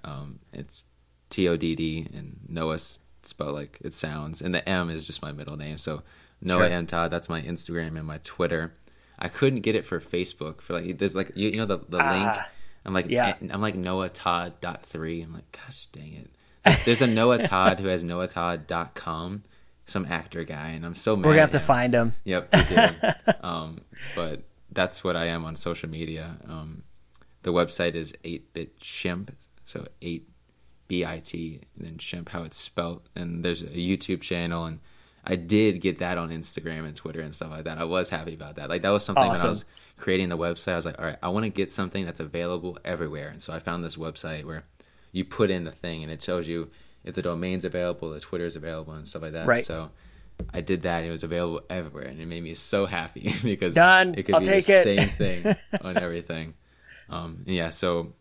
Um, it's T O D D, and Noah's spelled like it sounds, and the M is just my middle name. So Noah Sure. M Todd. That's my Instagram and my Twitter. I couldn't get it for Facebook. For like, there's like you, you know the the link. Ah, I'm like yeah. I'm like Noah Todd dot three. I'm like, gosh dang it. There's a Noah [LAUGHS] Todd who has Noah Todd dot com, some actor guy, and I'm so mad. We're gonna have to find him. Yep, [LAUGHS] um, but that's what I am on social media. Um, the website is 8bit chimp, so 8 B I T, and then chimp, how it's spelled. And there's a YouTube channel, and I did get that on Instagram and Twitter and stuff like that. I was happy about that. Like, that was something when I was creating the website, I was like, all right, I want to get something that's available everywhere. And so I found this website where you put in the thing and it tells you if the domain's available, the Twitter's available, and stuff like that. Right. So I did that. And it was available everywhere, and it made me so happy [LAUGHS] because Done. it could I'll be take the it. same thing [LAUGHS] on everything. Um, yeah, so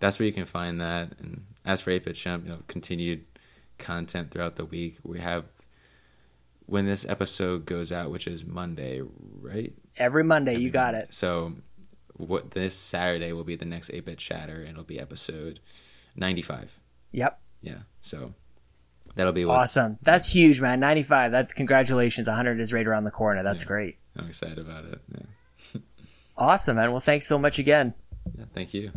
that's where you can find that. And as for 8-Bit Chimp, you know, continued content throughout the week. We have when this episode goes out, which is Monday, right? Every Monday, you got it. So what this Saturday will be the next 8-Bit Chatter, and it'll be episode 95. Yep. Yeah, so that'll be Awesome. That's huge, man. 95. That's congratulations. 100 is right around the corner. That's great. I'm excited about it. Yeah. [LAUGHS] Awesome, man. Well, thanks so much again. yeah, thank you.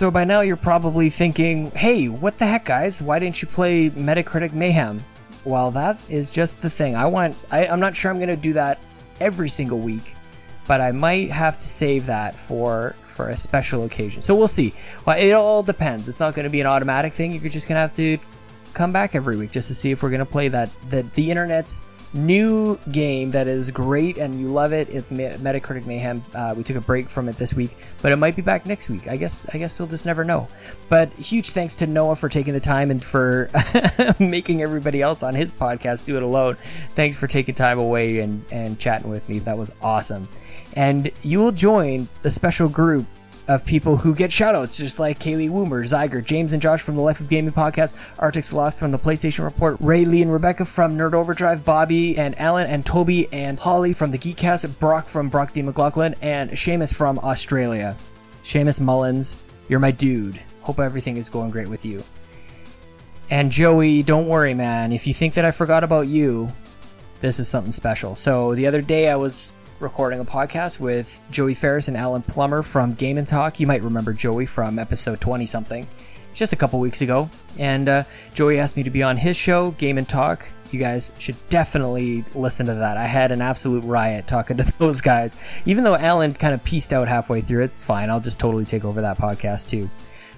So by now you're probably thinking, hey, what the heck, guys? Why didn't you play Metacritic Mayhem? Well, that is just the thing. I want. I, I'm not sure I'm going to do that every single week, but I might have to save that for for a special occasion. So we'll see. Well, it all depends. It's not going to be an automatic thing. You're just going to have to come back every week just to see if we're going to play that the the internet's new game that is great and you love it. It's Metacritic Mayhem. Uh, we took a break from it this week, but it might be back next week. I guess. I guess we'll just never know. But huge thanks to Noah for taking the time and for [LAUGHS] making everybody else on his podcast do it alone. Thanks for taking time away and and chatting with me. That was awesome. And you will join the special group of people who get shoutouts, just like Kaylee Woomer, Zyger, James and Josh from the Life of Gaming podcast, Arctic Sloth from the PlayStation Report, Ray Lee and Rebecca from Nerd Overdrive, Bobby and Alan and Toby and Holly from the Geekcast, Brock from Brock D. McLaughlin, and Seamus from Australia. Seamus Mullins, you're my dude. Hope everything is going great with you. And Joey, don't worry, man. If you think that I forgot about you, this is something special. So the other day I was recording a podcast with Joey Ferris and Alan Plummer from Game and Talk. You might remember Joey from episode 20 something, just a couple weeks ago. And uh, Joey asked me to be on his show, Game and Talk. You guys should definitely listen to that. I had an absolute riot talking to [LAUGHS] those guys. Even though Alan kind of pieced out halfway through, it's fine. I'll just totally take over that podcast too.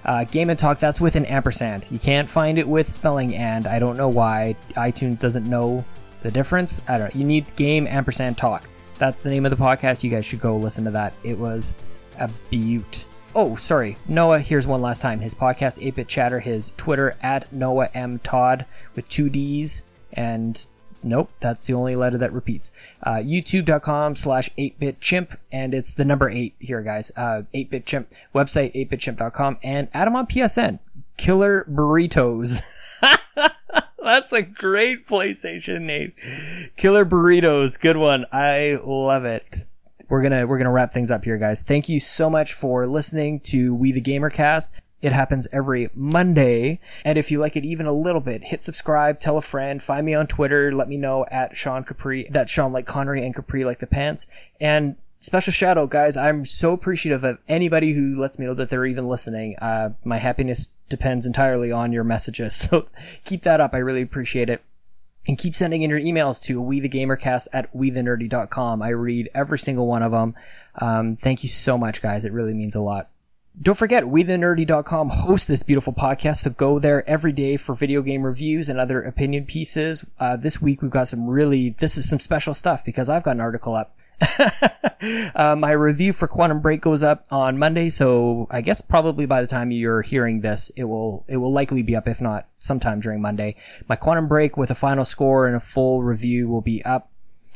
Uh, Game and Talk, that's with an ampersand. You can't find it with spelling and. I don't know why iTunes doesn't know the difference. I don't know. You need Game ampersand Talk. That's the name of the podcast. You guys should go listen to that. It was a beaut. Oh, sorry. Noah, here's one last time. His podcast, 8-Bit Chatter, his Twitter, at Noah M. Todd, with two D's. And nope, that's the only letter that repeats. Uh, YouTube.com slash 8-Bit Chimp, and it's the number 8 here, guys. Uh, 8bitchimp, website, 8bitchimp.com, and Adam on PSN, Killer Burritos. [LAUGHS] That's a great PlayStation name. Killer Burritos. Good one. I love it. We're gonna we're gonna wrap things up here, guys. Thank you so much for listening to We the Gamercast. It happens every Monday. And if you like it even a little bit, hit subscribe, tell a friend, find me on Twitter, let me know at Sean Capri. That's Sean like Connery and Capri like the pants. And special shout out, guys. I'm so appreciative of anybody who lets me know that they're even listening. Uh, my happiness depends entirely on your messages. [LAUGHS] So keep that up. I really appreciate it. And keep sending in your emails to we the gamercast at wethenerdy.com. I read every single one of them. Um, thank you so much, guys. It really means a lot. Don't forget, wethenerdy.com hosts this beautiful podcast, so go there every day for video game reviews and other opinion pieces. Uh, this week we've got some really, this is some special stuff because I've got an article up. [LAUGHS] uh, my review for Quantum Break goes up on Monday, so I guess probably by the time you're hearing this, it will it will likely be up, if not sometime during Monday. My Quantum Break with a final score and a full review will be up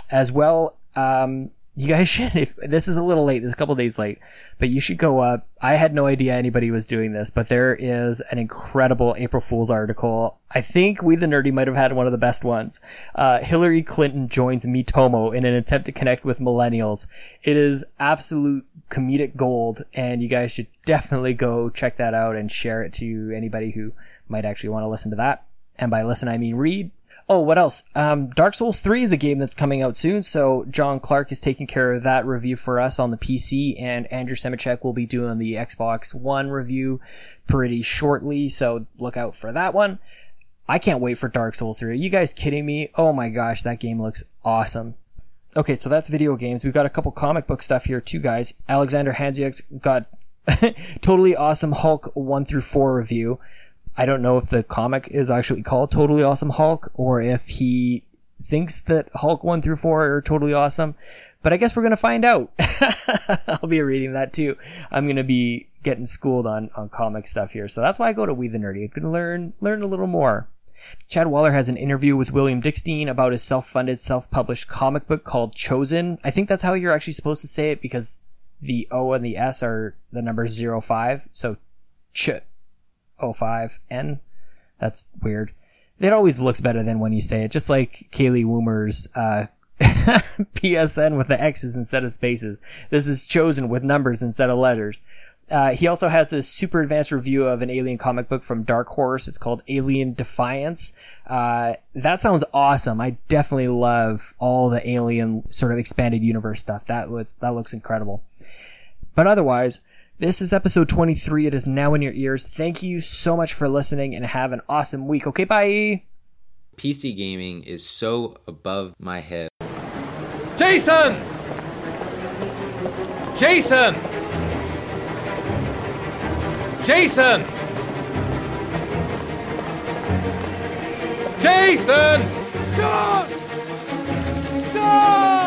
as well. Um, you guys [LAUGHS] should. If this is a little late, this is a couple days late, but you should go up. I had no idea anybody was doing this, but there is an incredible April Fool's article. I think we the nerdy might have had one of the best ones. Uh, Hillary Clinton joins Miitomo in an attempt to connect with millennials. It is absolute comedic gold, and you guys should definitely go check that out and share it to anybody who might actually want to listen to that. And by listen, I mean read. Oh, what else? Um, Dark Souls 3 is a game that's coming out soon, so John Clark is taking care of that review for us on the PC, and Andrew Semichek will be doing the Xbox One review pretty shortly, so look out for that one. I can't wait for Dark Souls 3. Are you guys kidding me? Oh my gosh, that game looks awesome. Okay, so that's video games. We've got a couple comic book stuff here too, guys. Alexander Hansiuk's got [LAUGHS] totally awesome Hulk 1 through 4 review. I don't know if the comic is actually called Totally Awesome Hulk or if he thinks that Hulk 1 through 4 are totally awesome. But I guess we're going to find out. [LAUGHS] I'll be reading that too. I'm going to be getting schooled on, on comic stuff here. So that's why I go to We the Nerdy. I can learn, learn a little more. Chad Waller has an interview with William Dickstein about his self-funded, self-published comic book called Chosen. I think that's how you're actually supposed to say it because the O and the S are the number zero five. So ch 05N. That's weird. It always looks better than when you say it, just like Kaylee Woomer's uh, [LAUGHS] PSN with the X's instead of spaces. This is chosen with numbers instead of letters. Uh, he also has this super advanced review of an alien comic book from Dark Horse. It's called Alien Defiance. Uh, that sounds awesome. I definitely love all the alien sort of expanded universe stuff. That was, that looks incredible. But otherwise, this is episode 23. It is now in your ears. Thank you so much for listening and have an awesome week. Okay, bye. PC gaming is so above my head. Jason! Jason! Jason! Jason! Sean! Sean! Sean!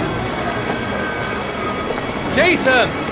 Jason!